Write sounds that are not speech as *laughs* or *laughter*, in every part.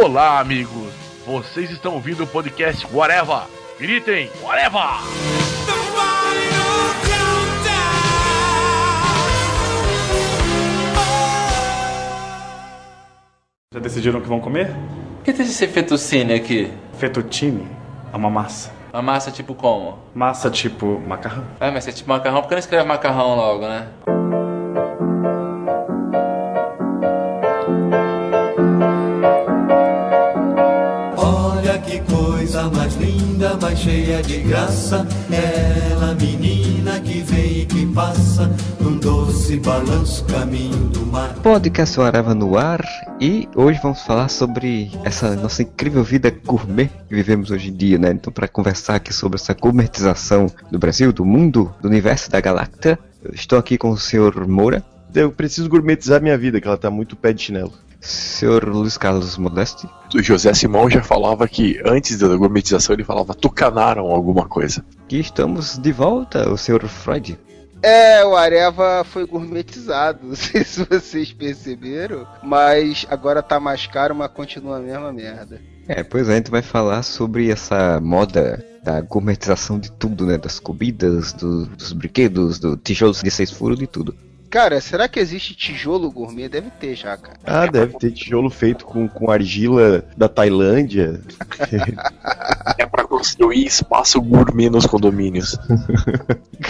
Olá, amigos. Vocês estão ouvindo o podcast Whatever. Gritem, Whatever! Já decidiram o que vão comer? Por que tem esse fettuccine aqui? Fettuccine é uma massa. Uma massa tipo como? Massa tipo macarrão. Ah, mas é tipo macarrão, por que não escreve macarrão logo, né? Cheia de graça. Ela, menina que vem e que passa, num doce balanço caminho do mar. Podcast Arava no ar e hoje vamos falar sobre essa nossa incrível vida gourmet que vivemos hoje em dia, né? Então, para conversar aqui sobre essa gourmetização do Brasil, do mundo, do universo da Galacta, eu estou aqui com o senhor Moura, Eu preciso gourmetizar minha vida, que ela tá muito pé de chinelo. Senhor Luiz Carlos Modesti, O José Simão já falava que antes da gourmetização ele falava tucanaram alguma coisa. e estamos de volta, o senhor Freud. É, o Areva foi gourmetizado, *laughs* não sei se vocês perceberam, mas agora tá mais caro, mas continua a mesma merda. É, pois é, a gente vai falar sobre essa moda da gourmetização de tudo, né? Das comidas, do- dos brinquedos, do tijolos de seis furos, de tudo. Cara, será que existe tijolo gourmet? Deve ter já, cara. Ah, deve ter tijolo feito com, com argila da Tailândia. É pra construir espaço gourmet nos condomínios.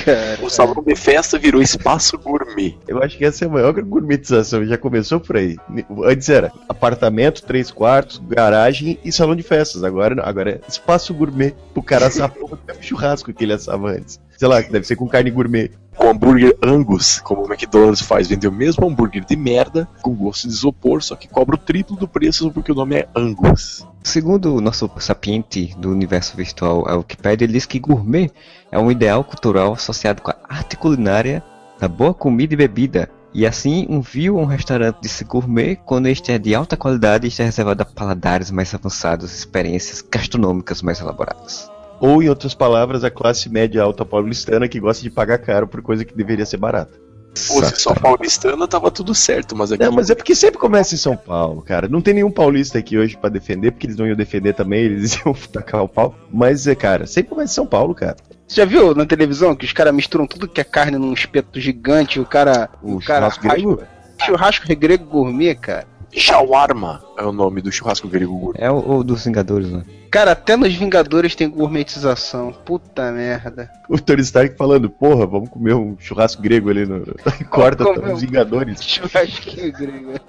Cara, O salão de festa virou espaço gourmet. Eu acho que essa é a maior gourmetização, já começou por aí. Antes era apartamento, três quartos, garagem e salão de festas. Agora não, agora é espaço gourmet. O cara assar porra churrasco que ele assava antes. Sei lá, deve ser com carne gourmet. Com hambúrguer Angus, como o McDonald's faz, vender o mesmo hambúrguer de merda, com gosto de isopor, só que cobra o triplo do preço porque o nome é Angus. Segundo o nosso sapiente do universo virtual, a Wikipedia, ele diz que gourmet é um ideal cultural associado com a arte culinária, da boa comida e bebida. E assim, um vil ou um restaurante de gourmet quando este é de alta qualidade e está reservado a paladares mais avançados, experiências gastronômicas mais elaboradas. Ou, em outras palavras, a classe média alta paulistana que gosta de pagar caro por coisa que deveria ser barata. Pô, se só paulistana tava tudo certo, mas aqui. Não, mas é porque sempre começa em São Paulo, cara. Não tem nenhum paulista aqui hoje pra defender, porque eles não iam defender também, eles *laughs* iam tacar o pau. Mas, é, cara, sempre começa em São Paulo, cara. você já viu na televisão que os caras misturam tudo que é carne num espeto gigante, o cara. O cara churrasco grego? raspa- Churrasco grego gourmet, cara. Shawarma é o nome do churrasco grego gourmet. É o, o dos Vingadores, né? Cara, até nos Vingadores tem gourmetização. Puta merda. O Tony Stark falando, porra, vamos comer um churrasco grego ali no. *laughs* Corta tá os Vingadores. Churrasquinho grego. *laughs*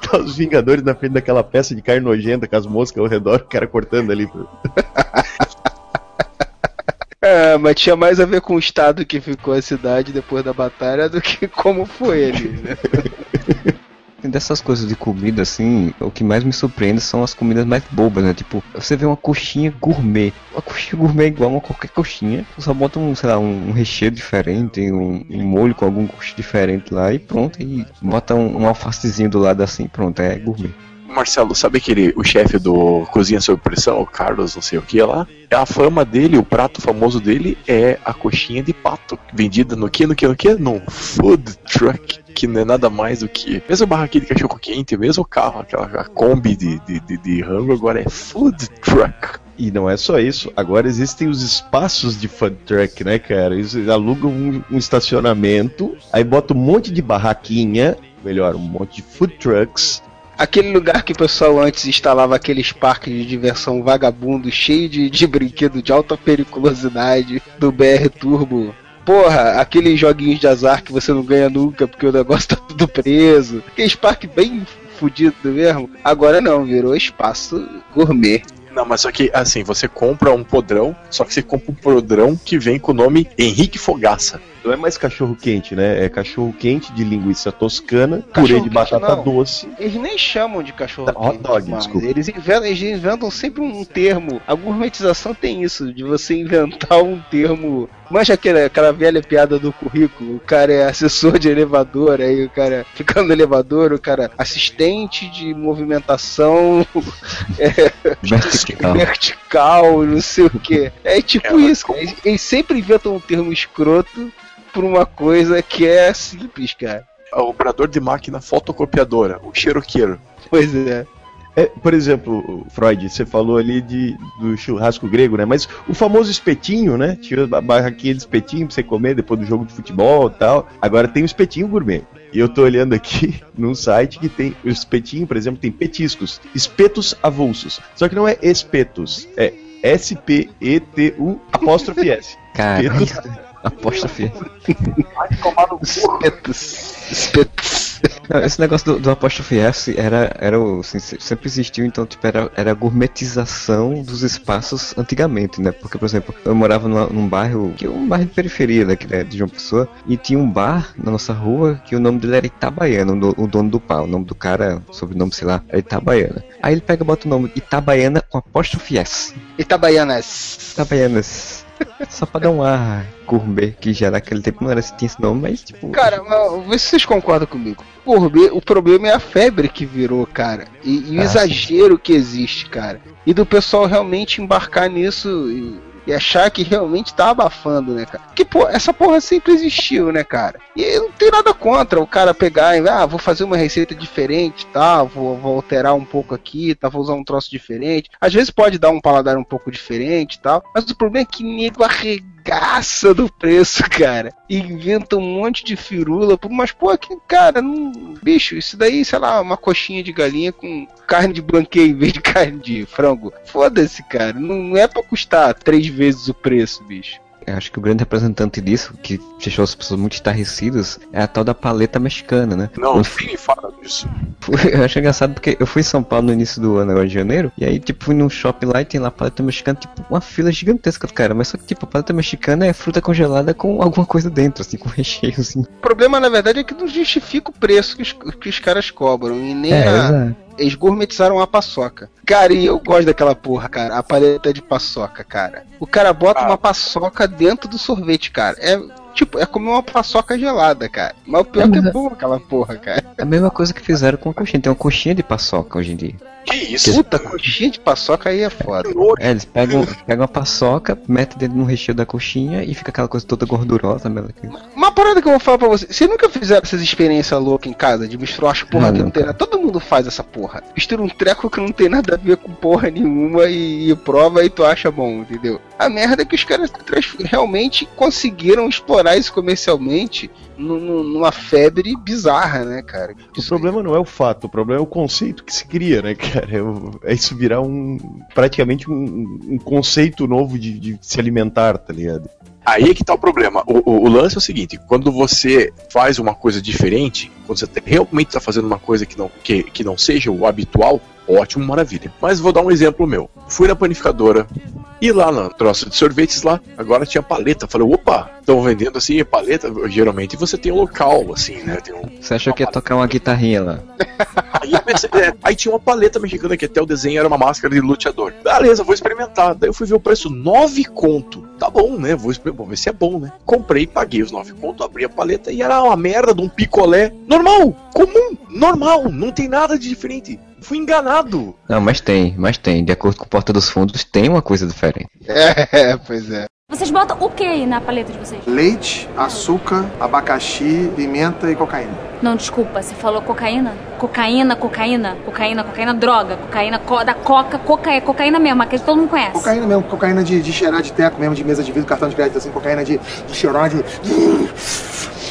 Tá os Vingadores na frente daquela peça de carne nojenta com as moscas ao redor, o cara cortando ali. *laughs* É, mas tinha mais a ver com o estado que ficou a cidade depois da batalha do que como foi ele, né? Dessas coisas de comida, assim, o que mais me surpreende são as comidas mais bobas, né? Tipo, você vê uma coxinha gourmet. Uma coxinha gourmet é igual a qualquer coxinha. Só bota um, sei lá, um, um recheio diferente, um, um molho com algum gosto diferente lá e pronto. E bota um, um alfacezinho do lado assim, pronto, é gourmet. Marcelo, sabe aquele, o chefe do Cozinha Sob Pressão, o Carlos, não sei o que lá? A fama dele, o prato famoso dele é a coxinha de pato, vendida no que, no que, no que? Num food truck, que não é nada mais do que, mesmo barraquinha de cachorro quente, mesmo carro, aquela Kombi de, de, de, de rango, agora é food truck. E não é só isso, agora existem os espaços de food truck, né, cara? Eles alugam um, um estacionamento, aí bota um monte de barraquinha, melhor, um monte de food trucks. Aquele lugar que o pessoal antes instalava aqueles parques de diversão vagabundo, cheio de, de brinquedo de alta periculosidade do BR Turbo. Porra, aqueles joguinhos de azar que você não ganha nunca porque o negócio *laughs* tá tudo preso. Aqueles parques bem fudido mesmo. Agora não, virou espaço gourmet. Não, mas só que, assim, você compra um podrão, só que você compra um podrão que vem com o nome Henrique Fogaça. Não é mais cachorro quente, né? É cachorro quente de linguiça toscana, purê Cachorro de quente batata não. doce. Eles nem chamam de cachorro Hot quente dog, mais. desculpa. Eles inventam, eles inventam sempre um termo. A gourmetização tem isso, de você inventar um termo. Manja aquela, aquela velha piada do currículo. O cara é assessor de elevador, aí o cara fica no elevador, o cara assistente de movimentação *laughs* Vertical. vertical, não sei o que. É tipo Ela isso. Eles, eles sempre inventam um termo escroto por uma coisa que é simples, cara. O operador de máquina fotocopiadora, o xeroqueiro. Pois é. É, por exemplo, Freud, você falou ali de, do churrasco grego, né? Mas o famoso espetinho, né? Tinha a barraquinha de espetinho pra você comer depois do jogo de futebol e tal. Agora tem o espetinho gourmet. E eu tô olhando aqui *laughs* num site que tem o espetinho, por exemplo, tem petiscos, espetos avulsos. Só que não é espetos, é S-P-E-T-U apóstrofe S. Cara, Espetos. apóstrofe. Espetos. Espetos. Não, esse negócio do, do apóstrofe S era, era o, assim, se- sempre existiu, então, tipo, era, era a gourmetização dos espaços antigamente, né? Porque, por exemplo, eu morava numa- num bairro, que é um bairro de periferia daqui né, de João Pessoa, e tinha um bar na nossa rua que o nome dele era Itabaiana, o, o dono do pau, o nome do cara, sobrenome, sei lá, era Itabaiana. Aí ele pega e bota o nome Itabaiana com apóstrofe S. Itabaianas. Itabaianas. Só pra dar um ar gourmet, que já naquele tempo não era se tinha esse nome, mas tipo. Cara, mas vê se vocês concordam comigo. Gourmet, o problema é a febre que virou, cara. E, e o Ah, exagero que existe, cara. E do pessoal realmente embarcar nisso e, achar que realmente tá abafando, né, cara? Porque, pô, essa porra sempre existiu, né, cara? E não tem nada contra o cara pegar e, ah, vou fazer uma receita diferente, tá? Vou, vou alterar um pouco aqui, tá? Vou usar um troço diferente. Às vezes pode dar um paladar um pouco diferente tal. Mas o problema é que nego arregaça do preço, *laughs* cara. Inventa um monte de firula. Mas, pô, que, cara, não. Bicho, isso daí, sei lá, uma coxinha de galinha com carne de blanqueio em vez de *laughs* carne de frango. Foda-se, cara. Não, não é pra custar três vezes o preço, bicho. Acho que o grande representante disso, que deixou as pessoas muito estarrecidas, é a tal da paleta mexicana, né? Não, Quando me fala disso. *laughs* eu acho engraçado porque eu fui em São Paulo no início do ano, agora de janeiro, e aí, tipo, fui num shopping lá e tem lá paleta mexicana, tipo, uma fila gigantesca, cara. Mas só que, tipo, a paleta mexicana é fruta congelada com alguma coisa dentro, assim, com *laughs* recheio, assim. O problema, na verdade, é que não justifica o preço que os, que os caras cobram. E nem É, a, exato. Eles gourmetizaram a paçoca. Cara, e eu gosto daquela porra, cara. A paleta de paçoca, cara. O cara bota Ah. uma paçoca dentro do sorvete, cara. É tipo, é comer uma paçoca gelada, cara. Mas o pior é que é bom aquela porra, cara. É a mesma coisa que fizeram com a coxinha. Tem uma coxinha de paçoca hoje em dia. Que isso? Puta, coxinha de paçoca aí é foda. É, eles pegam, pegam a paçoca, metem dentro no recheio da coxinha e fica aquela coisa toda gordurosa, mesmo. Uma parada que eu vou falar pra você. Vocês nunca fizeram essas experiências loucas em casa de misturar as porra Não, que não tem nada? Todo mundo faz essa porra. Mistura um treco que não tem nada a ver com porra nenhuma e, e prova e tu acha bom, entendeu? A merda é que os caras realmente conseguiram explorar isso comercialmente numa febre bizarra, né, cara? O problema não é o fato, o problema é o conceito que se cria, né, cara? É, é isso virar um. praticamente um, um conceito novo de, de se alimentar, tá ligado? Aí é que tá o problema. O, o- o lance é o seguinte: quando você faz uma coisa diferente, quando você te- realmente está fazendo uma coisa que não, que, que não seja o habitual, ótimo, maravilha. Mas vou dar um exemplo meu. Fui na panificadora e lá na troça de sorvetes lá, agora tinha paleta. Falei, opa, estão vendendo assim paleta. Geralmente você tem um local, assim, né? Um, Você achou que ia tocar uma guitarrinha lá? *laughs* Aí, pensei, é, aí tinha uma paleta mexicana que até o desenho era uma máscara de luteador. Beleza, vou experimentar. Daí eu fui ver o preço, 9 conto. Tá bom, né? Vou, exper- vou ver se é bom, né? Comprei, paguei os 9 conto, abri a paleta e era uma merda de um picolé normal, comum, normal, não tem nada de diferente. Fui enganado. Não, mas tem, mas tem. De acordo com o Porta dos Fundos, tem uma coisa diferente. É, *laughs* pois é. Vocês botam o que aí na paleta de vocês? Leite, açúcar, abacaxi, pimenta e cocaína. Não, desculpa, você falou cocaína? Cocaína, cocaína, cocaína, cocaína, droga, cocaína co da coca, coca é cocaína mesmo, aquele que todo mundo conhece. Cocaína mesmo, cocaína de, de cheirar de teco mesmo, de mesa de vidro, cartão de crédito, assim, cocaína de, de cheirar de.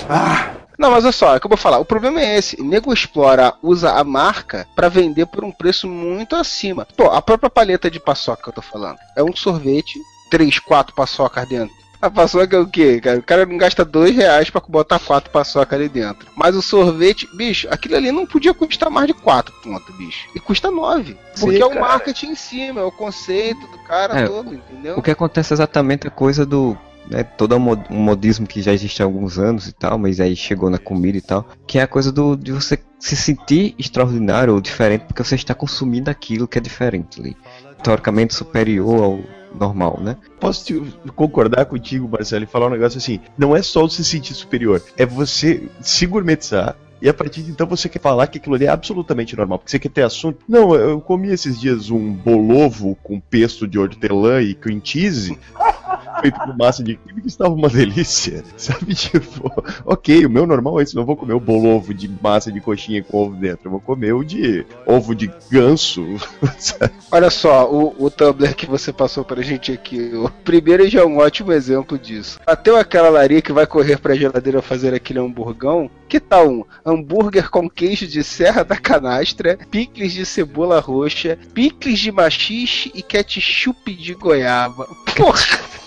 Ah! Não, mas olha só, é o que eu vou falar. O problema é esse. Nego explora, usa a marca pra vender por um preço muito acima. Pô, a própria paleta de paçoca que eu tô falando. É um sorvete, três, quatro paçocas dentro. A paçoca é o quê, cara? O cara não gasta dois reais pra botar quatro paçoca ali dentro. Mas o sorvete, bicho, aquilo ali não podia custar mais de quatro pontos, bicho. E custa nove. Porque Sim, é o cara. marketing em cima, é o conceito do cara É, todo, entendeu? O que acontece é exatamente a coisa do. Né, todo um mod- modismo que já existe há alguns anos e tal, mas aí chegou na comida e tal, que é a coisa do de você se sentir extraordinário ou diferente porque você está consumindo aquilo que é diferente ali. Teoricamente superior ao normal, né? Posso te- concordar contigo, Marcelo, e falar um negócio assim: não é só se sentir superior, é você se gourmetizar. E a partir de então você quer falar que aquilo ali é absolutamente normal, porque você quer ter assunto. Não, eu eu comi esses dias um bolovo com pesto de hortelã e cream cheese. Feito com massa de que estava uma delícia. *laughs* Sabe, tipo, ok, o meu normal é isso. Não vou comer o bolo ovo de massa de coxinha com ovo dentro. Eu vou comer o de ovo de ganso. *laughs* Olha só, o, o Tumblr que você passou pra gente aqui. O primeiro já é um ótimo exemplo disso. Até aquela laria que vai correr pra geladeira fazer aquele hamburgão. Que tal um hambúrguer com queijo de serra da canastra, picles de cebola roxa, picles de machixe e ketchup de goiaba. Porra!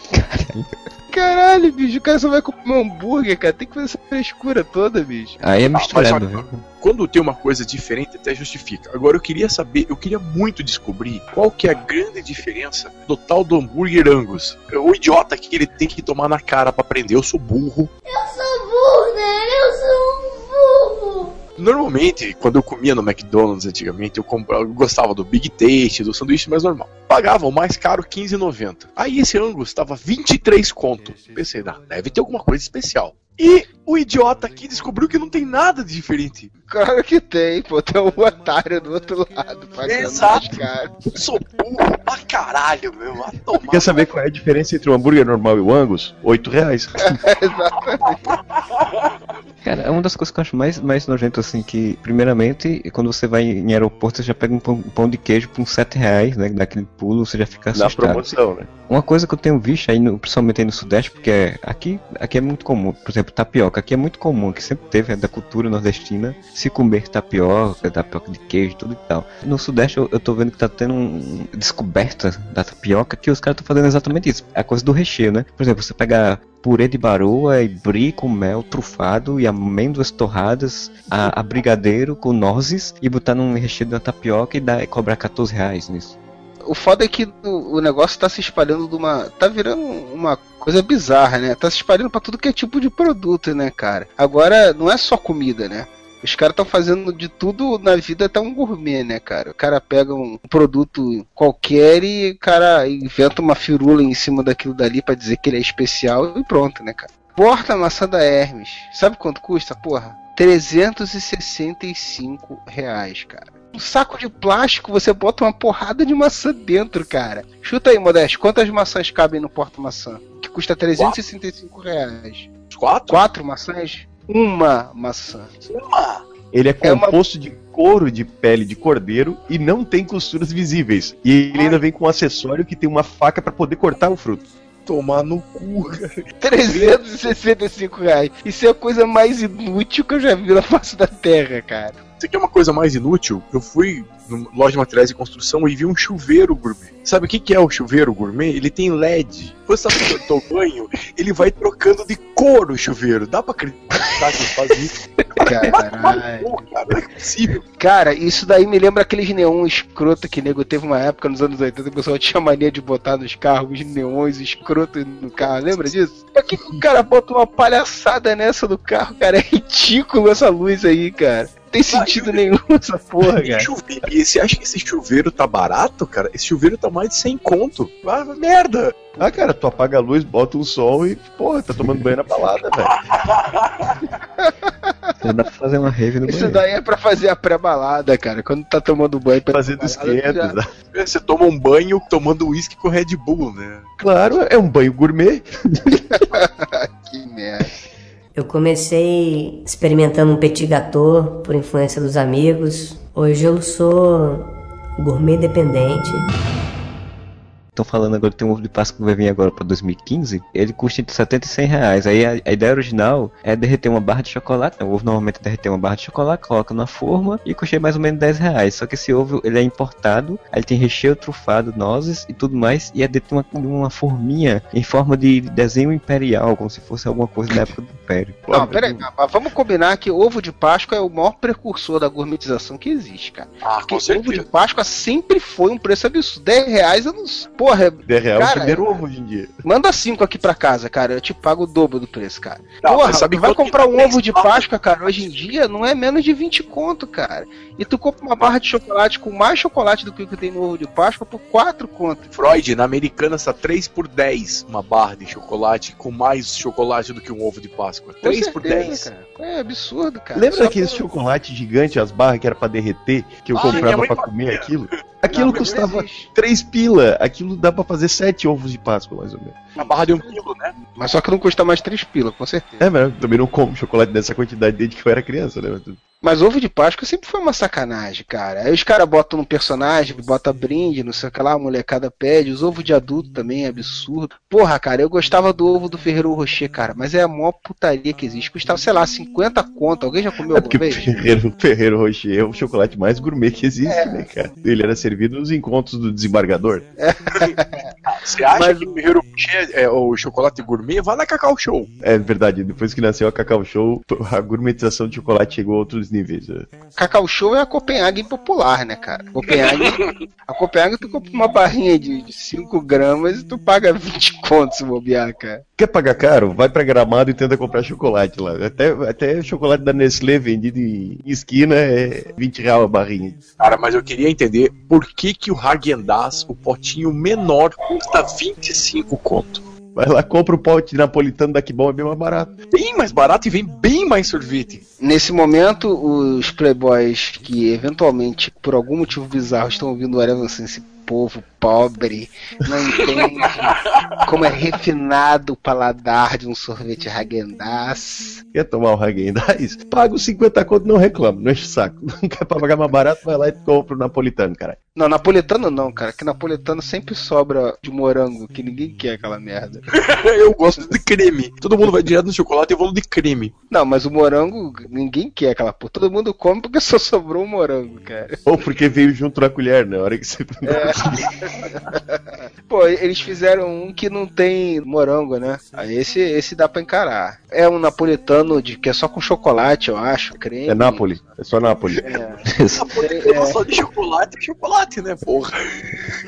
*laughs* Caralho, bicho, o cara só vai comer um hambúrguer, cara. Tem que fazer essa frescura toda, bicho. Aí é misturado, mas, viu? Quando tem uma coisa diferente, até justifica. Agora eu queria saber, eu queria muito descobrir qual que é a grande diferença do tal do hambúrguer Angus. O idiota que ele tem que tomar na cara pra aprender, eu sou burro. Eu sou burro, né? Eu sou burro. Normalmente, quando eu comia no McDonald's antigamente, eu, comp- eu gostava do Big Taste, do sanduíche mais normal. Pagava o mais caro 15,90. Aí esse Angus tava 23 conto. Pensei, não, deve ter alguma coisa especial. E o idiota aqui descobriu que não tem nada de diferente. Claro que tem, pô. Tem um otário do outro lado pagando Exato. Sou burro pra caralho, meu. Quer saber qual é a diferença entre o hambúrguer normal e o Angus? 8 reais. *laughs* Cara, é uma das coisas que eu acho mais, mais nojento, assim, que, primeiramente, quando você vai em aeroporto, você já pega um pão, um pão de queijo por uns 7 reais, né? Daquele pulo, você já fica Na assustado. promoção, né? Uma coisa que eu tenho visto aí, no, principalmente aí no Sudeste, porque é- aqui, aqui é muito comum, por exemplo, tapioca, aqui é muito comum, que sempre teve, é da cultura nordestina, se comer tapioca, tapioca de queijo, tudo e tal. No Sudeste eu, eu tô vendo que tá tendo um, descoberta da tapioca, que os caras estão fazendo exatamente isso, é a coisa do recheio, né? Por exemplo, você pega purê de baroa e brie com mel trufado e amêndoas torradas, a, a brigadeiro com nozes e botar num recheio de tapioca e, dar, e cobrar 14 reais nisso. O foda é que o, o negócio tá se espalhando de uma. tá virando uma coisa bizarra, né? Tá se espalhando pra tudo que é tipo de produto, né, cara? Agora não é só comida, né? Os caras estão fazendo de tudo na vida até um gourmet, né, cara? O cara pega um produto qualquer e o cara inventa uma firula em cima daquilo dali pra dizer que ele é especial e pronto, né, cara? Porta maçã da Hermes. Sabe quanto custa, porra? 365 reais, cara. Um saco de plástico, você bota uma porrada de maçã dentro, cara. Chuta aí, Modesto, quantas maçãs cabem no porta-maçã? Que custa 365 reais. Quatro? Quatro maçãs? Uma maçã. Ele é É uma- composto de couro de pele de cordeiro e não tem costuras visíveis. E ele ainda vem com um acessório que tem uma faca pra poder cortar o fruto. Tomar no cu, cara. 365 reais. Isso é a coisa mais inútil que eu já vi na face da terra, cara. Você quer uma coisa mais inútil? Eu fui numa loja de materiais de construção e vi um chuveiro gourmet. Sabe o que que é o chuveiro gourmet? Ele tem LED. Quando você tá teu banho, ele vai trocando de cor o chuveiro. Dá pra acreditar que fazem isso? Caralho. Pô, cara, não é possível. Cara, isso daí me lembra aqueles neon escroto que nego teve uma época nos anos 80 que o pessoal tinha mania de botar nos carros os neons escroto no carro. Lembra disso? Pra que, que o cara bota uma palhaçada nessa do carro, cara? É ridículo essa luz aí, cara. Não tem sentido nenhum essa porra, cara. chuveiro- E você acha que esse chuveiro tá barato, cara? Esse chuveiro tá mais de 100 conto. Ah, merda! Ah, cara, tu apaga a luz, bota um som e, porra, tá tomando banho na balada, velho. Dá pra fazer uma rave no Isso banheiro. daí é pra fazer a pré-balada, cara. Quando tá tomando banho pra Fazendo esquenta. já- né? Você toma um banho tomando uísque com Red Bull, né? Claro, é um banho gourmet. *laughs* *laughs* Que merda. Eu comecei experimentando um petit gâteau por influência dos amigos. Hoje eu sou gourmet dependente. Estão falando agora que tem um ovo de Páscoa que vai vir agora pra 2015. Ele custa entre 70 e 100 reais. Aí a, a ideia original é derreter uma barra de chocolate. né? O ovo normalmente é derreter uma barra de chocolate, coloca na forma e custa mais ou menos 10 reais. Só que esse ovo ele é importado, aí ele tem recheio trufado, nozes e tudo mais. E é dentro de uma, de uma forminha em forma de desenho imperial, como se fosse alguma coisa da época do Império. Não, peraí, mas vamos combinar que ovo de Páscoa é o maior precursor da gourmetização que existe, cara. Ah, Porque ovo de Páscoa sempre foi um preço absurdo. 10 reais eu não. Porra, é- 10 reais é o Cara, primeiro ovo hoje em dia. manda 5 aqui pra casa, cara. Eu te pago o dobro do preço, cara. Não, Porra, mas sabe tu vai comprar tá um ovo de? Páscoa, cara, hoje em dia não é menos de 20 conto, cara. E tu compra uma barra de chocolate com mais chocolate do que o que tem no ovo de Páscoa por 4 conto. Freud, na americana, está 3 por 10 uma barra de chocolate com mais chocolate do que um ovo de Páscoa. Com 3 por certeza, 10. Cara. É absurdo, cara. Lembra Só daquele por- chocolate gigante, as barras que era pra derreter, que eu Ah, comprava fazia. comer aquilo? Aquilo Não, custava 3 pila. Aquilo dá pra fazer 7 ovos de Páscoa, mais ou menos. A barra de um quilo, né? Mas só que não custa mais 3 pila, com certeza. É, mas eu também não como chocolate nessa quantidade desde que eu era criança, né? Mas ovo de Páscoa sempre foi uma sacanagem, cara. Aí os caras botam num personagem, bota brinde, não sei o que lá, a molecada pede. Os ovos de adulto também é absurdo. Porra, cara, eu gostava do ovo do Ferreiro Rocher, cara, mas é a maior putaria que existe. Custava, sei lá, 50 conto. Alguém já comeu É alguma o vez? Ferreiro, Ferreiro Rocher é o chocolate mais gourmet que existe, É. né, cara? Ele era servido nos encontros do desembargador. *laughs* Você acha que o Ferreiro Rocher é o chocolate gourmet? Vai na Cacau Show. É verdade, depois que nasceu a Cacau Show, a gourmetização de chocolate chegou a outros níveis. né? Cacau Show é a Copenhague popular, né, cara? Copenhague, *laughs* a Copenhague tu compra uma barrinha de 5 gramas e tu paga 20 contos se bobear, cara. Quer pagar caro? Vai pra Gramado e tenta comprar chocolate lá. Até, até chocolate da Nestlé vendido em esquina é 20 reais a barrinha. Cara, mas eu queria entender por que que o Häagen-Dazs, o potinho menor, custa 25 conto. Vai lá, compra o pote napolitano da Que Bom, é bem mais barato. Bem mais barato e vem bem mais sorvete. Nesse momento, os playboys que eventualmente, por algum motivo bizarro, estão ouvindo o Areva assim, esse povo pobre, não entende como é refinado o paladar de um sorvete Häagen-Dazs. Quer tomar o Häagen-Dazs? Paga os 50 conto não reclama, não enche o saco. *laughs* Não quer pagar mais barato, vai lá e compra o napolitano, cara. Não, napolitano não, cara, que napolitano sempre sobra de morango, que ninguém quer aquela merda. *laughs* eu gosto de creme. Todo mundo vai direto no chocolate e eu vou no de creme. Não, mas o morango, ninguém quer aquela porra. Todo mundo come porque *laughs* só sobrou um morango, cara. Ou porque veio junto na colher, né? A hora que você. *laughs* Pô, eles fizeram um que não tem morango, né? Aí esse, esse dá pra encarar. É um napolitano de, que é só com chocolate, eu acho, creme. É Nápoles, é só Nápoles. É. Só de chocolate é chocolate, né, porra?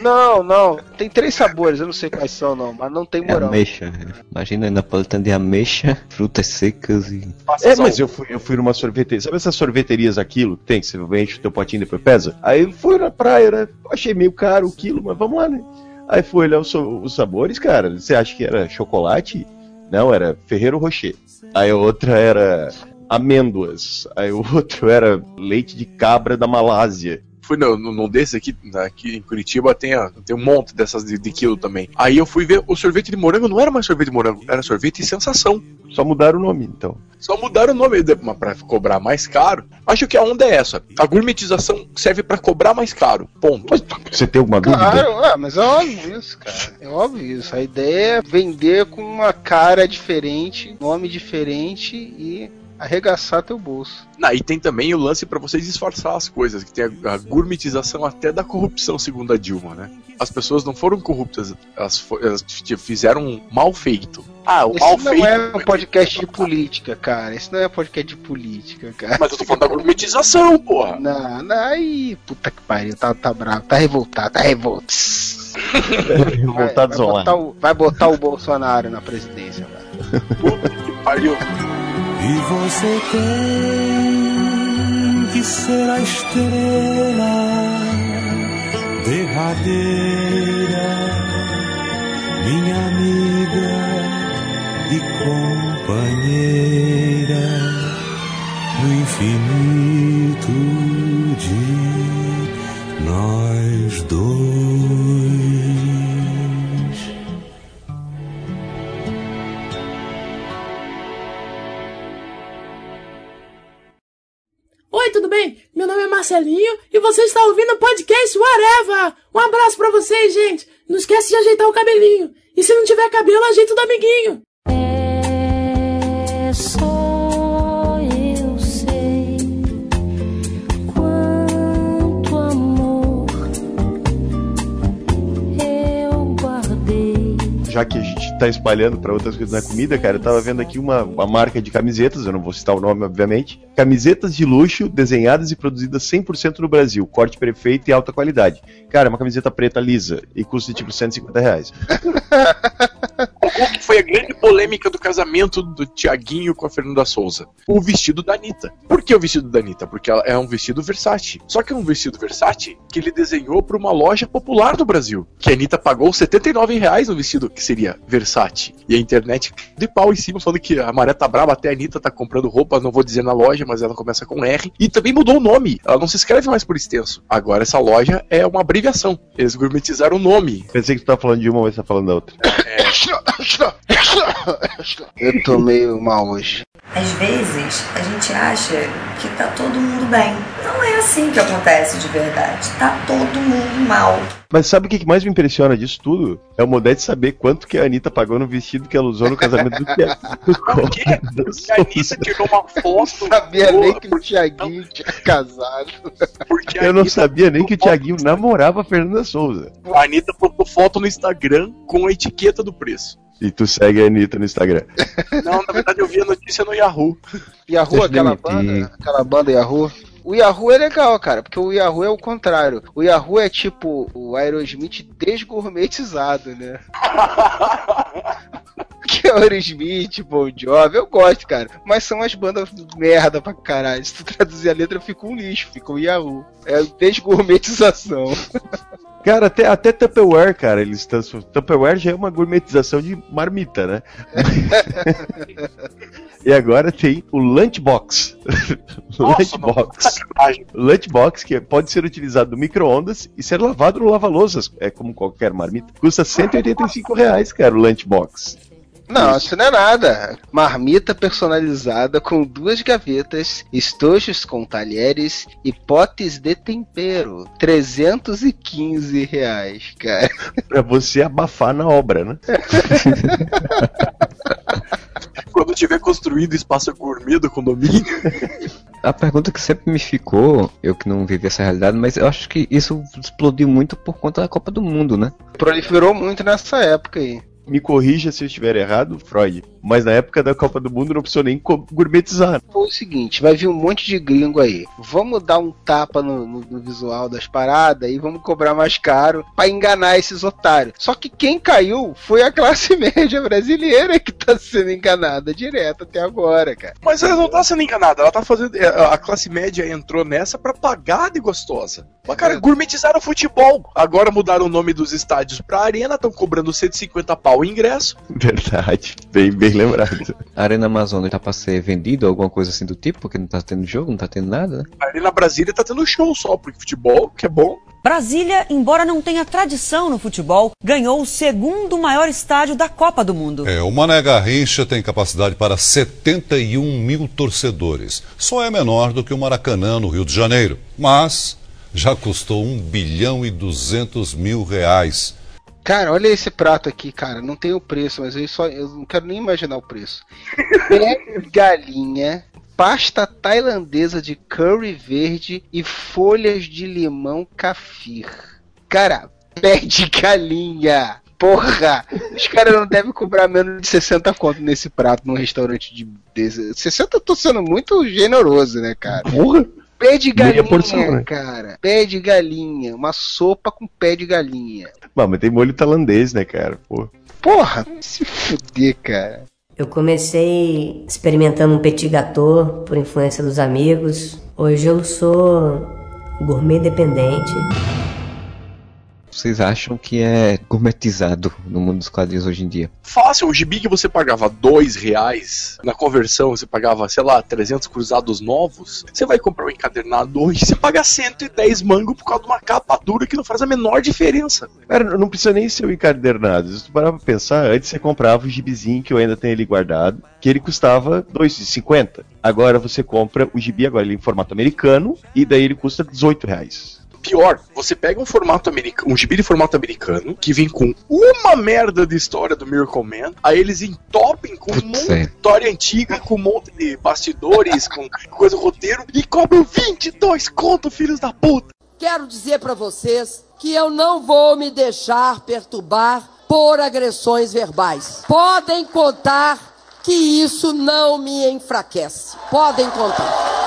Não, não. Tem três sabores, eu não sei quais são, não, mas não tem É morango. ameixa. Imagina napolitano de ameixa, frutas secas e. É, mas eu fui, eu fui numa sorveteria. Sabe essas sorveterias aquilo? Tem, que você enche o teu potinho e depois pesa? Aí eu fui na praia, né? Achei meio caro o quilo, mas vamos lá, né? Aí fui olhar os, os sabores, cara. Você acha que era chocolate? Não, era Ferreiro Rocher. Aí a outra era amêndoas. Aí o outro era leite de cabra da Malásia. Fui no, no, num desses aqui, aqui em Curitiba, tem, a- tem um monte dessas de, de quilo também. Aí eu fui ver o sorvete de morango, não era mais sorvete de morango, era sorvete sensação. Só mudaram o nome, então. Só mudaram o nome pra cobrar mais caro. Acho que a onda é essa. A gourmetização serve pra cobrar mais caro. Ponto. Você tem alguma dúvida? Claro, é, mas é óbvio isso, cara. É óbvio isso. A ideia é vender com uma cara diferente, nome diferente e arregaçar teu bolso. Ah, e tem também o lance pra você disfarçar as coisas, que tem a, a gourmetização até da corrupção, segundo a Dilma, né? As pessoas não foram corruptas, elas, elas fizeram um mal feito. Ah, o mal Esse não feito. é um podcast de política, cara. Esse não é um podcast de política, cara. Mas eu tô falando da gourmetização, porra. Não, não, aí, puta que pariu, tá, tá bravo, tá revoltado, tá revoltado. Vai, online. botar o, vai botar o Bolsonaro na presidência, velho. Pariu. E você tem que ser a estrela derradeira, minha amiga e companheira no infinito de nós dois. Oi, tudo bem? Meu nome é Marcelinho e você está ouvindo o podcast Whatever. Um abraço pra vocês, gente. Não esquece de ajeitar o cabelinho. E se não tiver cabelo, ajeita o do amiguinho. Já que a gente tá espalhando pra outras coisas na comida, cara, eu tava vendo aqui uma, uma marca de camisetas, eu não vou citar o nome, obviamente. Camisetas de luxo, desenhadas e produzidas 100% no Brasil, corte perfeito e alta qualidade. Cara, uma camiseta preta lisa e custa tipo 150 reais. *laughs* qual que foi a grande polêmica do casamento do Tiaguinho com a Fernanda Souza? O vestido da Anitta. Por que o vestido da Anitta? Porque ela é um vestido Versace. Só que é um vestido Versace que ele desenhou para uma loja popular do Brasil. Que a Anitta pagou 79 reais no vestido que seria Versace. E a internet de pau em cima falando que a maré tá brava, até a Anitta tá comprando roupa, não vou dizer na loja, mas ela começa com R. E também mudou o nome. Ela não se escreve mais por extenso. Agora essa loja é uma abreviação. Eles gourmetizaram o nome. Pensei que tu tava falando de uma, mas tá falando da outra. *laughs* Eu tô meio mal hoje. Às vezes, a gente acha que tá todo mundo bem. Não é assim que acontece de verdade. Tá todo mundo mal. Mas sabe o que mais me impressiona disso tudo? É o Modete saber quanto que a Anitta pagou no vestido que ela usou no casamento do Tiago. Porque a Anitta tirou uma foto. Sabia nem que o Tiaguinho tinha casado. Eu não sabia nem que o Tiaguinho namorava a Fernanda Souza. A Anitta postou foto no Instagram com a etiqueta do preço. E tu segue a Anitta no Instagram. Não, na verdade eu vi a notícia no Yahoo. Yahoo, eu aquela banda, aquela banda Yahoo. O Yahoo é legal, cara, porque o Yahoo é o contrário. O Yahoo é tipo o Aerosmith desgourmetizado, né? *laughs* que é o Aerosmith, Bon Jovi, eu gosto, cara. Mas são as bandas merda pra caralho. Se tu traduzir a letra, fica um lixo, fica o Yahoo. É desgourmetização. *laughs* Cara, até, até Tupperware, cara, eles estão. Tupperware já é uma gourmetização de marmita, né? *laughs* e agora tem o Lunchbox. Lunchbox. Lunchbox, que pode ser utilizado no micro-ondas e ser lavado no lava-louças, é como qualquer marmita. Custa 185 reais, cara, o Lunchbox. Não, isso não é nada. Marmita personalizada com duas gavetas, estojos com talheres e potes de tempero. 315 reais, cara. Pra você abafar na obra, né? *laughs* Quando tiver construído espaço gourmet do condomínio. *laughs* A pergunta que sempre me ficou, eu que não vivi essa realidade, mas eu acho que isso explodiu muito por conta da Copa do Mundo, né? Proliferou muito nessa época aí. Me corrija se eu estiver errado, Freud. Mas na época da Copa do Mundo não precisou nem gourmetizar. Foi o seguinte, vai vir um monte de gringo aí. Vamos dar um tapa no, no- no visual das paradas e vamos cobrar mais caro pra enganar esses otários. Só que quem caiu foi a classe *laughs* média brasileira que tá sendo enganada direto até agora, cara. Mas ela não tá sendo enganada, ela tá fazendo. é, A classe média entrou nessa pra pagar de gostosa. Mas, cara, gourmetizaram o futebol. Agora mudaram o nome dos estádios pra arena, estão cobrando 150 pau o ingresso. *laughs* Verdade. Bem, bem lembrado. A Arena Amazônia tá pra ser vendido, alguma coisa assim do tipo, porque não tá tendo jogo, não tá tendo nada, né? A Arena Brasília tá tendo show só, porque futebol, que é bom. Brasília, embora não tenha tradição no futebol, ganhou o segundo maior estádio da Copa do Mundo. É, o Mané Garrincha tem capacidade para 71 mil torcedores. Só é menor do que o Maracanã, no Rio de Janeiro. Mas já custou 1 bilhão e 200 mil reais. Cara, olha esse prato aqui, cara. Não tem o preço, mas eu só eu não quero nem imaginar o preço. Pé de galinha, pasta tailandesa de curry verde e folhas de limão kafir. Cara, pé de galinha. Porra! Os caras não devem cobrar menos de 60 conto nesse prato num restaurante de. desse- 60 eu tô sendo muito generoso, né, cara? Porra! Pé de galinha, porção, né? cara. Pé de galinha. Uma sopa com pé de galinha. Mano, mas tem molho tailandês, né, cara? Pô. Porra, se fuder, cara. Eu comecei experimentando um petit gâteau por influência dos amigos. Hoje eu sou gourmet dependente. Vocês acham que é gourmetizado no mundo dos quadrinhos hoje em dia? Fácil, o gibi que você pagava dois reais, na conversão você pagava, sei lá, 300 cruzados novos, você vai comprar um encadernado hoje, você paga 110 mango por causa de uma capa dura que não faz a menor diferença. Cara, não precisa nem ser o encadernado. Se tu parar pra pensar, antes você comprava o gibizinho que eu ainda tenho ele guardado, que ele custava R$ 2,50. Agora você compra o gibi, agora ele é em formato americano, e daí ele custa 18 reais. Pior, você pega um formato americano, um gibi de formato americano, que vem com uma merda de história do Miracle Man, aí eles entopem com um monte de história antiga, com um monte de bastidores, com coisa roteiro, e cobram 22 conto, filhos da puta! Quero dizer pra vocês que eu não vou me deixar perturbar por agressões verbais. Podem contar que isso não me enfraquece. Podem contar.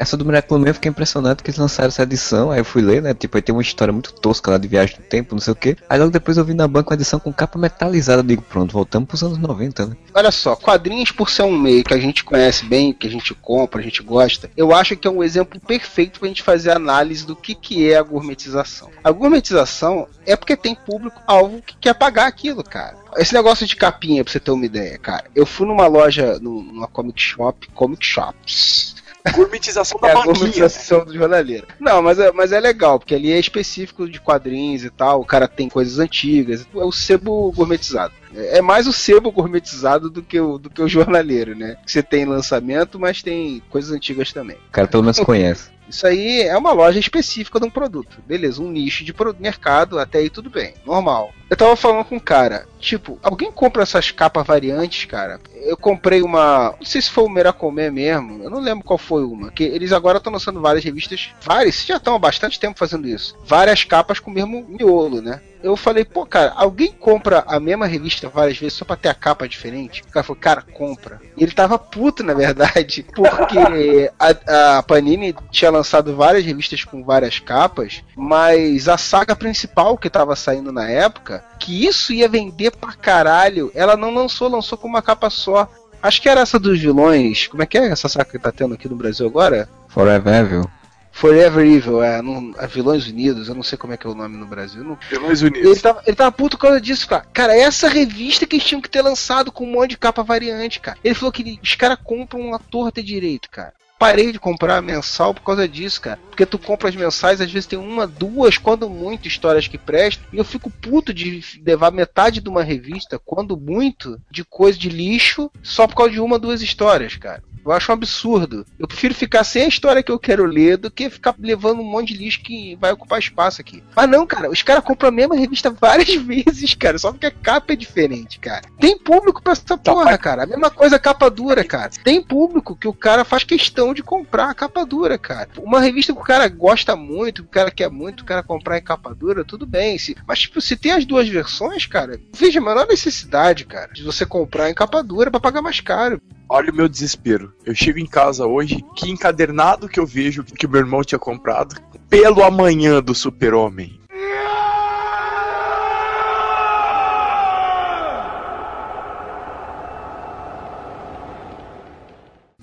Essa do Miraculous Man eu fiquei impressionado que eles lançaram essa edição, aí eu fui ler, né? Tipo, aí tem uma história muito tosca lá de viagem no tempo, não sei o que. Aí logo depois eu vi na banca uma edição com capa metalizada, eu digo, pronto, voltamos pros anos 90, né? Olha só, quadrinhos por ser um meio que a gente conhece bem, que a gente compra, a gente gosta, eu acho que é um exemplo perfeito pra gente fazer análise do que, que é a gourmetização. A gourmetização é porque tem público-alvo que quer pagar aquilo, cara. Esse negócio de capinha, pra você ter uma ideia, cara. Eu fui numa loja, numa comic shop, comic shops. Gourmetização da é a banquinha. gourmetização do jornaleiro. Não, mas é, mas é legal, porque ali é específico de quadrinhos e tal. O cara tem coisas antigas. É o sebo gourmetizado. É é mais o sebo gourmetizado do que o, do que o jornaleiro, né? Você tem lançamento, mas tem coisas antigas também. O cara pelo menos conhece. *laughs* Isso aí é uma loja específica de um produto. Beleza, um nicho de mercado, até aí tudo bem, normal. Eu tava falando com um cara, tipo, alguém compra essas capas variantes, cara? Eu comprei uma. Não sei se foi o Miracomé mesmo, eu não lembro qual foi uma. Que eles agora estão lançando várias revistas, várias, já estão há bastante tempo fazendo isso. Várias capas com o mesmo miolo, né? Eu falei, pô, cara, alguém compra a mesma revista várias vezes só pra ter a capa diferente? O cara falou, cara, compra. E ele tava puto, na verdade, *laughs* porque a, a Panini tinha lançado várias revistas com várias capas, mas a saga principal que tava saindo na época, que isso ia vender pra caralho, ela não lançou, lançou com uma capa só. Acho que era essa dos vilões. Como é que é essa saga que tá tendo aqui no Brasil agora? Forever Evil. Forever Evil, é, não, é Vilões Unidos, eu não sei como é que é o nome no Brasil. Não... Vilões Ele Unidos. tava, ele tava puto por causa disso, cara. Cara, essa revista que eles tinham que ter lançado com um monte de capa variante, cara. Ele falou que os caras compram uma torta direito, cara. Parei de comprar mensal por causa disso, cara. Porque tu compra as mensais, às vezes tem uma, duas, quando muito, histórias que prestam. E eu fico puto de levar metade de uma revista, quando muito, de coisa de lixo, só por causa de uma, duas histórias, cara. Eu acho um absurdo. Eu prefiro ficar sem a história que eu quero ler do que ficar levando um monte de lixo que vai ocupar espaço aqui. Mas não, cara, os caras compram a mesma revista várias *laughs* vezes, cara, só porque a capa é diferente, cara. Tem público pra essa porra, cara. A mesma coisa a capa dura, cara. Tem público que o cara faz questão de comprar a capa dura, cara. Uma revista que o cara gosta muito, que o cara quer muito, o cara comprar em capa dura, tudo bem. Se, mas, tipo, se tem as duas versões, cara, veja a menor necessidade, cara, de você comprar em capa dura pra pagar mais caro. Olha o meu desespero. Eu chego em casa hoje, que encadernado que eu vejo que o meu irmão tinha comprado. Pelo amanhã do Super-Homem.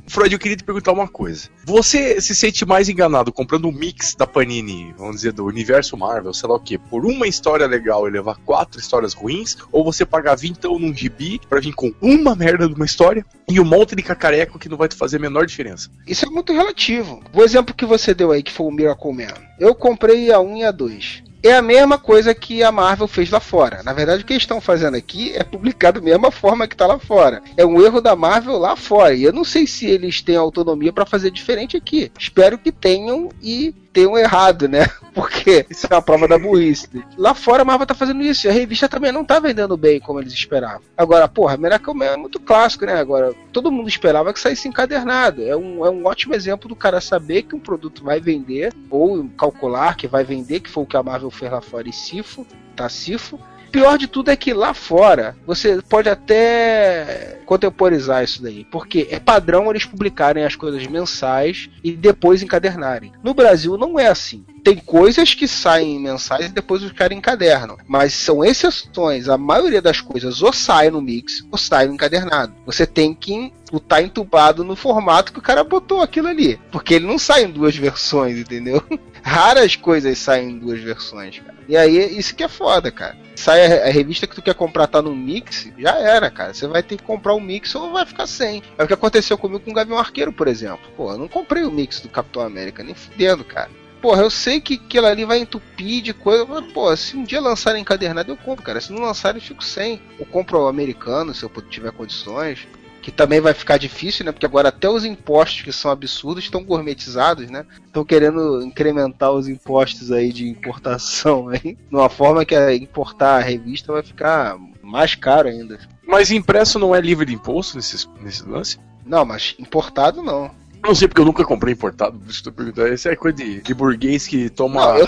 Freud, eu queria te perguntar uma coisa. Você se sente mais enganado comprando um mix da Panini, vamos dizer, do universo Marvel, sei lá o que, por uma história legal e levar quatro histórias ruins? Ou você pagar 20 então num gibi pra vir com uma merda de uma história e um monte de cacareco que não vai te fazer a menor diferença? Isso é muito relativo. O exemplo que você deu aí, que foi o Miracle Man. Eu comprei a 1 e a 2. É a mesma coisa que a Marvel fez lá fora. Na verdade, o que eles estão fazendo aqui é publicar da mesma forma que tá lá fora. É um erro da Marvel lá fora. E eu não sei se eles têm autonomia para fazer diferente aqui. Espero que tenham e tenham errado, né? *laughs* Porque isso é uma prova da burrice. Lá fora a Marvel tá fazendo isso. E a revista também não tá vendendo bem como eles esperavam. Agora, porra, Miracle é muito clássico, né? Agora, todo mundo esperava que saísse encadernado. É um, é um ótimo exemplo do cara saber que um produto vai vender, ou calcular que vai vender, que foi o que a Marvel fez lá fora e Sifo, tá Sifo. Pior de tudo é que lá fora você pode até contemporizar isso daí, porque é padrão eles publicarem as coisas mensais e depois encadernarem. No Brasil não é assim. Tem coisas que saem mensais e depois os caras encadernam, mas são exceções. A maioria das coisas ou sai no mix ou sai no encadernado. Você tem que estar entubado no formato que o cara botou aquilo ali, porque ele não sai em duas versões, entendeu? *laughs* Raras coisas saem em duas versões, cara. E aí, isso que é foda, cara. Sai a, a revista que tu quer comprar, tá no mix, já era, cara. Você vai ter que comprar o mix ou vai ficar sem. É o que aconteceu comigo com o Gavião Arqueiro, por exemplo. Pô, eu não comprei o mix do Capitão América, nem fudendo, cara. Porra, eu sei que aquilo ali vai entupir de coisa, mas, pô, se um dia lançarem encadernado, eu compro, cara. Se não lançarem, eu fico sem. Eu compro o americano, se eu tiver condições que também vai ficar difícil, né? Porque agora até os impostos que são absurdos estão gourmetizados, né? Estão querendo incrementar os impostos aí de importação *laughs* aí, de uma forma que importar a revista vai ficar mais caro ainda. Mas impresso não é livre de imposto nesse, nesse lance? Não, mas importado não. Não sei porque eu nunca comprei importado, por isso que eu tô perguntando. Isso é coisa de, de burguês que toma Não, eu,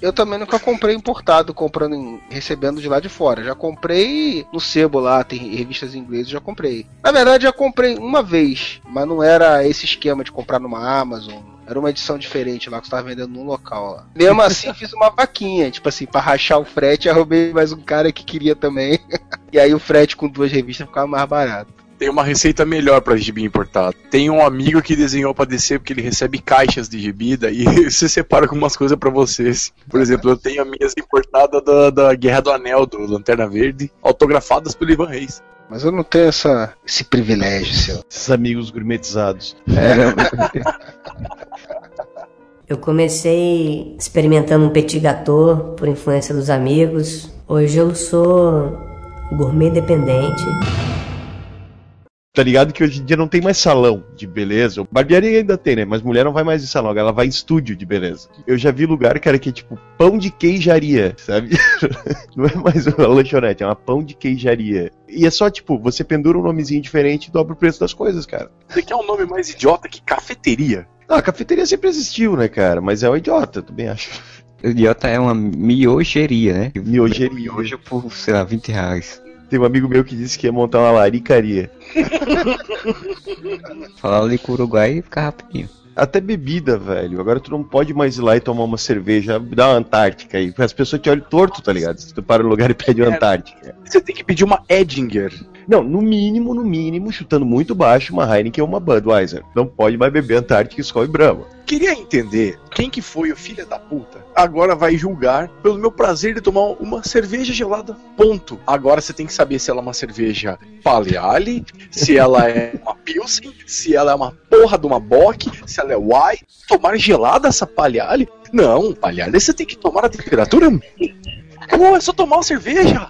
eu também nunca comprei importado, comprando em- recebendo de lá de fora. Já comprei no sebo lá, tem revistas em inglês, já comprei. Na verdade, já comprei uma vez, mas não era esse esquema de comprar numa Amazon. Era uma edição diferente lá que você tava vendendo num local lá. Mesmo assim, *laughs* fiz uma vaquinha, tipo assim, pra rachar o frete, *laughs* arrumei mais um cara que queria também. *laughs* e aí o frete com duas revistas ficava mais barato. Tem uma receita melhor pra gibi importado. Tem um amigo que desenhou pra descer porque ele recebe caixas de gibi, daí *laughs* você separa algumas coisas pra vocês. Por exemplo, eu tenho as minhas importadas da, da Guerra do Anel, do Lanterna Verde, autografadas pelo Ivan Reis. Mas eu não tenho essa, esse privilégio, seu. Esses amigos gourmetizados. *laughs* Eu comecei experimentando um petit gâteau por influência dos amigos. Hoje eu sou gourmet dependente. Tá ligado que hoje em dia não tem mais salão de beleza. Barbearia ainda tem, né? Mas mulher não vai mais em salão, ela vai em estúdio de beleza. Eu já vi lugar, cara, que é tipo pão de queijaria, sabe? *laughs* não é mais uma lanchonete, é uma pão de queijaria. E é só, tipo, você pendura um nomezinho diferente e dobra o preço das coisas, cara. Você quer um nome mais idiota que cafeteria? Ah, a cafeteria sempre existiu, né, cara? Mas é um idiota, eu também acho. O idiota é uma miogeria, né? Miogeria. Miojo por, sei lá, 20 reais. Tem um amigo meu que disse que ia montar uma laricaria. Falar ali com o Uruguai e ficar rapidinho. Até bebida, velho. Agora tu não pode mais ir lá e tomar uma cerveja da Antártica aí. As pessoas te olham torto, tá ligado? Se tu para no lugar e pede uma Antártica. Você tem que pedir uma Edinger. Não, no mínimo, no mínimo, chutando muito baixo, uma Heineken ou uma Budweiser. Não pode mais beber Antártica, Skol e Brahma. Queria entender quem que foi o filho da puta. Agora vai julgar pelo meu prazer de tomar uma cerveja gelada. Ponto. Agora você tem que saber se ela é uma cerveja Paleale, se ela é uma Pilsen, se ela é uma porra de uma Bock, se ela é White. Tomar gelada essa Paleale? Não, Paleale você tem que tomar a temperatura. Pô, é só tomar uma cerveja.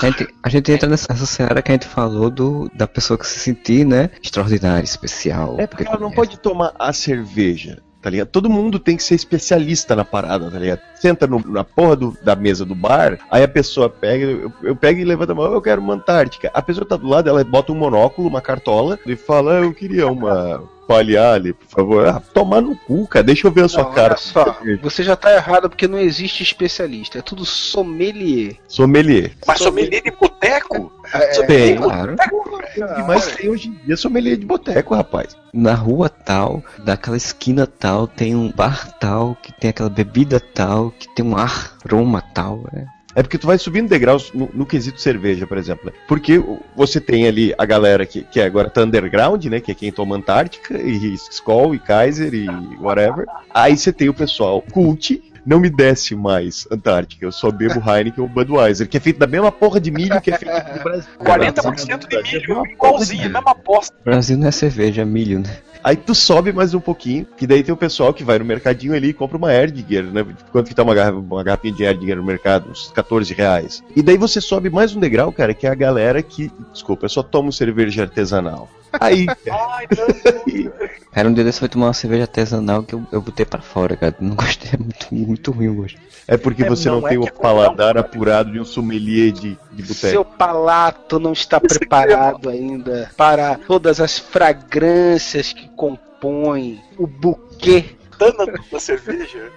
A gente, a gente entra nessa seara que a gente falou do, da pessoa que se sentir, né? Extraordinária, especial. É porque ela não pode tomar a cerveja. Tá ligado? Todo mundo tem que ser especialista na parada, tá ligado? Senta no- na porra do- da mesa do bar, aí a pessoa pega, eu, eu pego e levanta a mão, eu quero uma Antártica. A pessoa tá do lado, ela bota um monóculo, uma cartola, e fala, "Ah, eu queria uma Paliale, por favor. Ah, tomar no cu, cara, deixa eu ver a sua Não, cara. olha só, você já tá errado porque não existe especialista, é tudo sommelier. Sommelier. Mas sommelier de boteco? É, Tem, claro. O que mais tem hoje em dia é sommelier de boteco, rapaz. Na rua tal, daquela esquina tal, tem um bar tal, que tem aquela bebida tal, que tem um aroma tal, né? É porque tu vai subindo degraus no, no quesito cerveja, por exemplo. né? Porque você tem ali a galera que, que agora tá underground, né? Que é quem toma Antártica, e Skol, e Kaiser, e whatever. Aí você tem o pessoal cult. Não me desce mais Antártica, eu só bebo *laughs* Heineken ou Budweiser, que é feito da mesma porra de milho que é feito no Brasil. 40% de milho, igualzinho, mesma aposta. Brasil não é cerveja, é milho, né? Aí tu sobe mais um pouquinho, que daí tem o pessoal que vai no mercadinho ali e compra uma Erdinger, né? Quanto que tá uma, garrafa, uma garrafinha de Erdinger no mercado? Uns 14 reais. E daí você sobe mais um degrau, cara, que é a galera que, desculpa, eu só tomo cerveja artesanal. Aí, *laughs* Cara, um dia desse fui tomar uma cerveja artesanal que eu, eu botei pra fora, cara. Não gostei, é muito, muito ruim o gosto. é porque É, você não, não é tem o é paladar apurado de um sommelier de, de Seu boteco. palato não está preparado ainda para todas as fragrâncias que compõem o buquê. Dana da cerveja.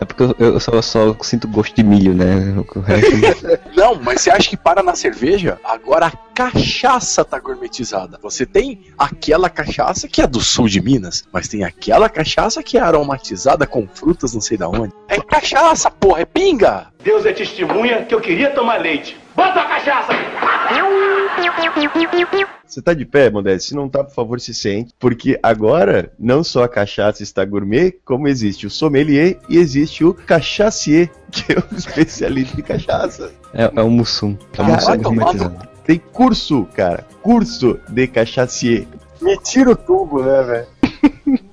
É porque eu, eu só, só sinto gosto de milho, né? Resto- *laughs* Não, mas você acha que para na cerveja? Agora a cachaça tá gourmetizada. Você tem aquela cachaça que é do sul de Minas, mas tem aquela cachaça que é aromatizada com frutas não sei da onde. É cachaça, porra, é pinga! Deus é testemunha que eu queria tomar leite. Bota a cachaça! Você tá de pé, Modeste? Se não tá, por favor, se sente. Porque agora, não só a cachaça está gourmet, como existe o sommelier e existe o cachacier, *laughs* que é um especialista em cachaça. é, é o Mussum. É o Cara, Mussum gourmetizado. Tem curso, cara. Curso de cachacier. Me tira o tubo, né, velho? *laughs*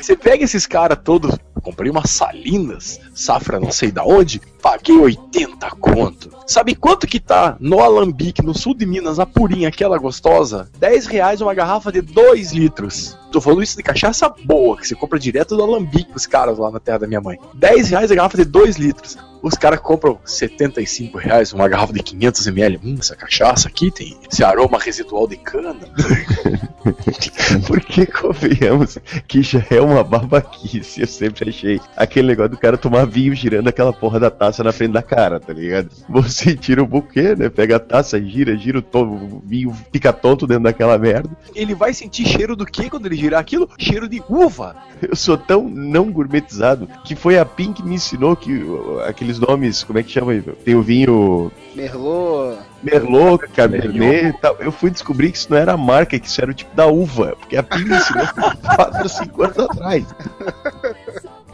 Você pega esses caras todos, comprei umas salinas, safra não sei da onde, paguei 80 conto. Sabe quanto que tá no Alambique, no sul de Minas, a purinha, aquela gostosa? 10 reais uma garrafa de 2 litros. Tô falando isso de cachaça boa, que você compra direto do Alambique, os caras lá na terra da minha mãe. 10 reais a garrafa de 2 litros. Os caras compram 75 reais uma garrafa de 500ml. Hum, essa cachaça aqui tem esse aroma residual de cana. *laughs* Porque convenhamos que já é uma babaquice. Eu sempre achei aquele negócio do cara tomar vinho girando aquela porra da taça na frente da cara, tá ligado? Você tira o buquê, né? Pega a taça, gira, gira o, vinho, fica tonto dentro daquela merda. Ele vai sentir cheiro do que quando ele girar aquilo? Cheiro de uva. Eu sou tão não gourmetizado que foi a Pim que me ensinou que uh, aqueles nomes, como é que chama? aí? Tem o vinho Merlot. Merlot, Cabernet e tal. Eu fui descobrir que isso não era a marca, que isso era o tipo da uva. Porque a me ensinou 4 ou 5 anos atrás.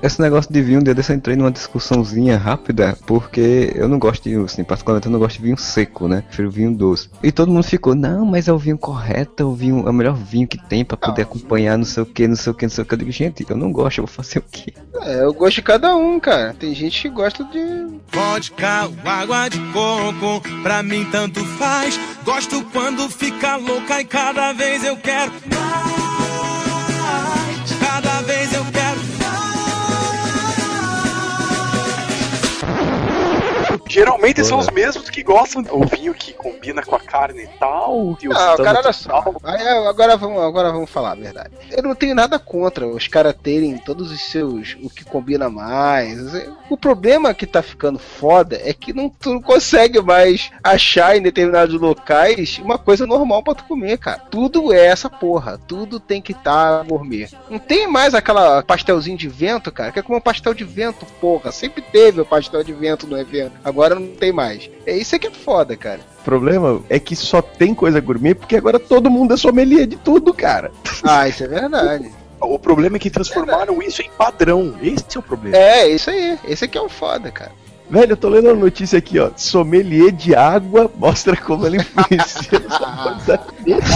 Esse negócio de vinho, um dia desse eu entrei numa discussãozinha rápida, porque eu não gosto de, assim, particularmente eu não gosto de vinho seco, né? Prefiro vinho doce. E todo mundo ficou, não, mas é o vinho correto, é o vinho, é o melhor vinho que tem pra poder acompanhar não sei o que, não sei o que, não sei o que. Eu digo, gente, eu não gosto, eu vou fazer o quê? É, eu gosto de cada um, cara. Tem gente que gosta de. Vodka água de coco, pra mim tanto faz. Gosto quando fica louca e cada vez eu quero mais. Cada vez Geralmente são os mesmos que gostam do vinho que combina com a carne e tal. E os Ah, cara, olha só. Aí, agora, vamos, agora vamos falar a verdade. Eu não tenho nada contra os caras terem todos os seus. o que combina mais. O problema que tá ficando foda é que não, tu não consegue mais achar em determinados locais uma coisa normal pra tu comer, cara. Tudo é essa porra. Tudo tem que estar tá gourmet. Não tem mais aquela pastelzinho de vento, cara. Quer comer um pastel de vento, porra. Sempre teve o pastel de vento no evento. Agora não tem mais. É isso que é foda, cara. O problema é que só tem coisa gourmet porque agora todo mundo é sommelier de tudo, cara. Ah, isso é verdade. *laughs* O problema é que transformaram isso em padrão. Esse é o problema. É, isso aí. Esse aqui é o foda, cara. Velho, eu tô lendo a notícia aqui, ó. Sommelier de água mostra como ela influencia *laughs* *laughs* da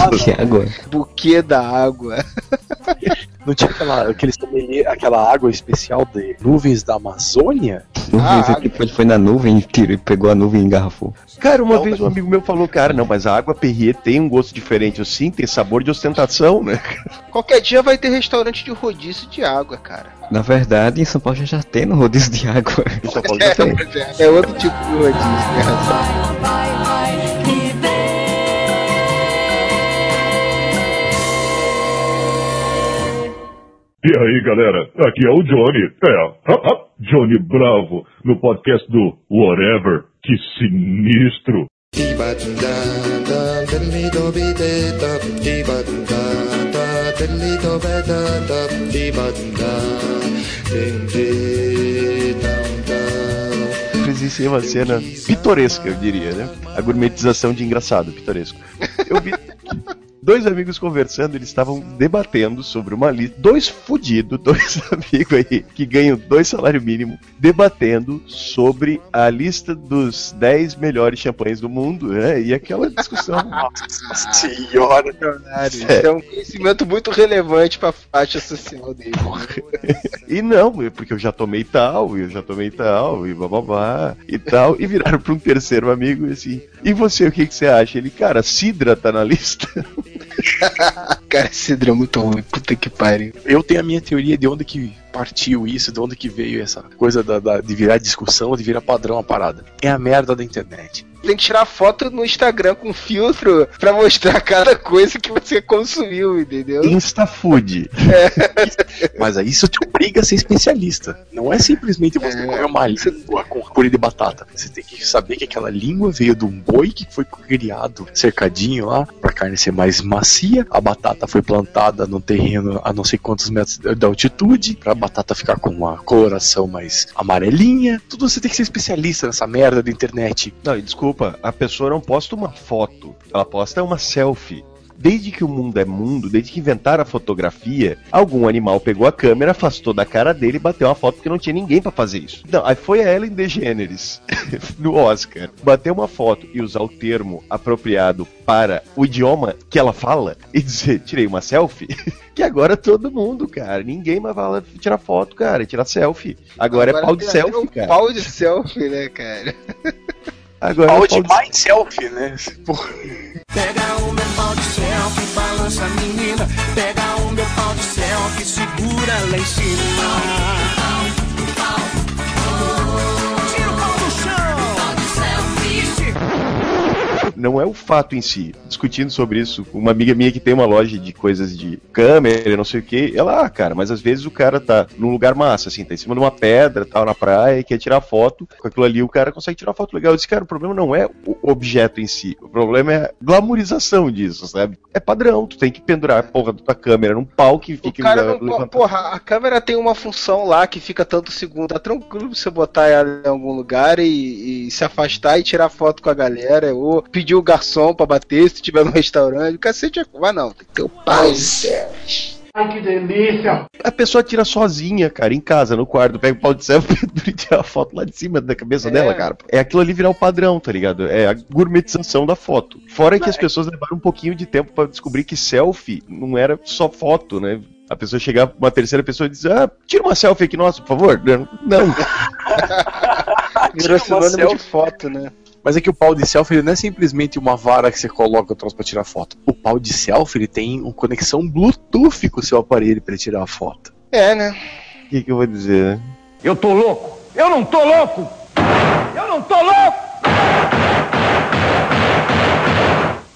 Que água. Buquê da água. Não tinha aquela, aquele sommelier- aquela água especial de nuvens da Amazônia? Vez aqui ele foi na nuvem, tirou, e pegou a nuvem e engarrafou. Cara, uma vez um amigo meu falou, cara, não, mas a água Perrier tem um gosto diferente. Eu sim, tem sabor de ostentação, né? *laughs* Qualquer dia vai ter restaurante de rodízio de água, cara. Na verdade, em São Paulo já, já tem no rodízio de água. *laughs* Em São Paulo já tem. É, é outro tipo de rodízio, tem razão. E aí, galera, aqui é o Johnny. É, Johnny Bravo, no podcast do Whatever. Que sinistro. Presenciei uma cena pitoresca, eu diria, né? A gourmetização de engraçado, pitoresco. Eu vi dois amigos conversando, eles estavam debatendo sobre uma lista. Dois fudidos, *laughs* dois amigos aí, que ganham dois salários mínimos, debatendo sobre a lista dos 10 melhores champanhes do mundo, né? E aquela discussão. *laughs* Nossa senhora. Isso é um conhecimento muito relevante pra faixa social dele. *laughs* E não, porque eu já tomei tal, e eu já tomei tal, e bababá, e tal. E viraram pra um terceiro amigo e assim. E você, o que, que você acha? Ele, cara, Sidra tá na lista. *laughs* Cara, esse Cidra é muito ruim, puta que pariu. Eu tenho a minha teoria de onde que partiu isso, de onde que veio essa coisa da, da- de virar discussão, de virar padrão a parada. É a merda da internet. Tem que tirar foto no Instagram com filtro pra mostrar cada coisa que você consumiu, entendeu? Instafood. *laughs* Mas aí isso te obriga a ser especialista. Não é simplesmente você comer uma língua com purê de batata. Você tem que saber que aquela língua veio de um boi que foi criado cercadinho lá pra carne ser mais macia. A batata foi plantada num terreno a não sei quantos metros de altitude pra batata ficar com uma coloração mais amarelinha. Tudo você tem que ser especialista nessa merda da internet. Não, e desculpa, a pessoa não posta uma foto, ela posta uma selfie. Desde que o mundo é mundo, desde que inventaram a fotografia, algum animal pegou a câmera, afastou da cara dele e bateu uma foto porque não tinha ninguém pra fazer isso. Não, aí foi a Ellen DeGeneres *laughs* no Oscar, bater uma foto e usar o termo apropriado para o idioma que ela fala e dizer, tirei uma selfie. *laughs* Que agora todo mundo, cara, ninguém mais vai lá tirar foto, cara, tirar selfie. Agora, é pau de tem até selfie, cara. Pau de selfie, né, cara? *laughs* Agora Pau é de pau de mind selfie, né? *laughs* Porra. Pega o meu pau de selfie, balança a menina. Pega o meu pau de selfie, segura lá em cima. Não é o fato em si. Discutindo sobre isso, uma amiga minha que tem uma loja de coisas de câmera, não sei o que, ela, ah, cara, mas às vezes o cara tá num lugar massa, assim, tá em cima de uma pedra, tal, na praia, e quer tirar foto, com aquilo ali o cara consegue tirar foto legal. Eu disse, cara, o problema não é o objeto em si, o problema é a glamorização disso, sabe? É padrão, tu tem que pendurar a porra da tua câmera num pau que fique... O cara não, porra, a câmera tem uma função lá que fica tanto segundo. Tá tranquilo você botar ela em algum lugar e, e se afastar e tirar foto com a galera, ou pedir o garçom pra bater se tiver no restaurante. O cacete é. Mas não, tem que ter o pai. Ai, que delícia! A pessoa tira sozinha, cara, em casa, no quarto, pega o pau de selfie *laughs* e tira a foto lá de cima da cabeça É. dela, cara. É aquilo ali virar o padrão, tá ligado? É a gourmetização da foto. Fora que as pessoas levaram um pouquinho de tempo pra descobrir que selfie não era só foto, né? A pessoa chegar, uma terceira pessoa e dizer, ah, tira uma selfie aqui, nossa, por favor. Não. *laughs* Virou Tira uma sinônimo de selfie. foto, né? Mas é que o pau de selfie ele não é simplesmente uma vara que você coloca o troço pra tirar foto. O pau de selfie ele tem uma conexão Bluetooth com o seu aparelho pra ele tirar a foto. É, né? O que, que eu vou dizer, né? Eu tô louco! Eu não tô louco! Eu não tô louco!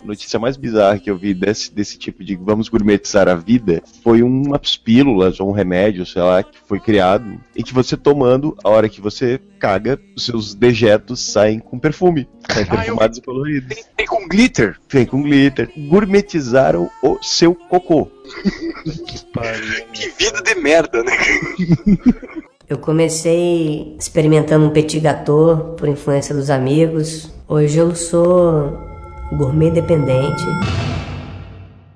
A notícia mais bizarra que eu vi desse, desse tipo de vamos gourmetizar a vida foi umas pílulas ou um remédio, sei lá, que foi criado em que você tomando, a hora que você caga, os seus dejetos saem com perfume. Saem perfumados e coloridos. Tem com glitter. Vem com glitter. Gourmetizaram o seu cocô. Que vida de merda, né? Eu comecei experimentando um petit gâteau por influência dos amigos. Hoje eu sou gourmet dependente.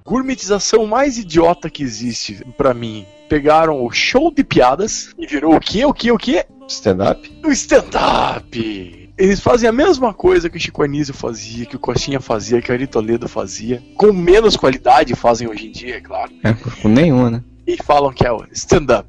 Gourmetização mais idiota que existe pra mim. Pegaram o show de piadas e virou o quê? O quê? O quê? Stand-up? O stand-up! Eles fazem a mesma coisa que o Chico Anísio fazia, que o Coxinha fazia, que o Ari Toledo fazia. Com menos qualidade fazem hoje em dia, é claro. É, com nenhuma, né? E falam que é o stand-up.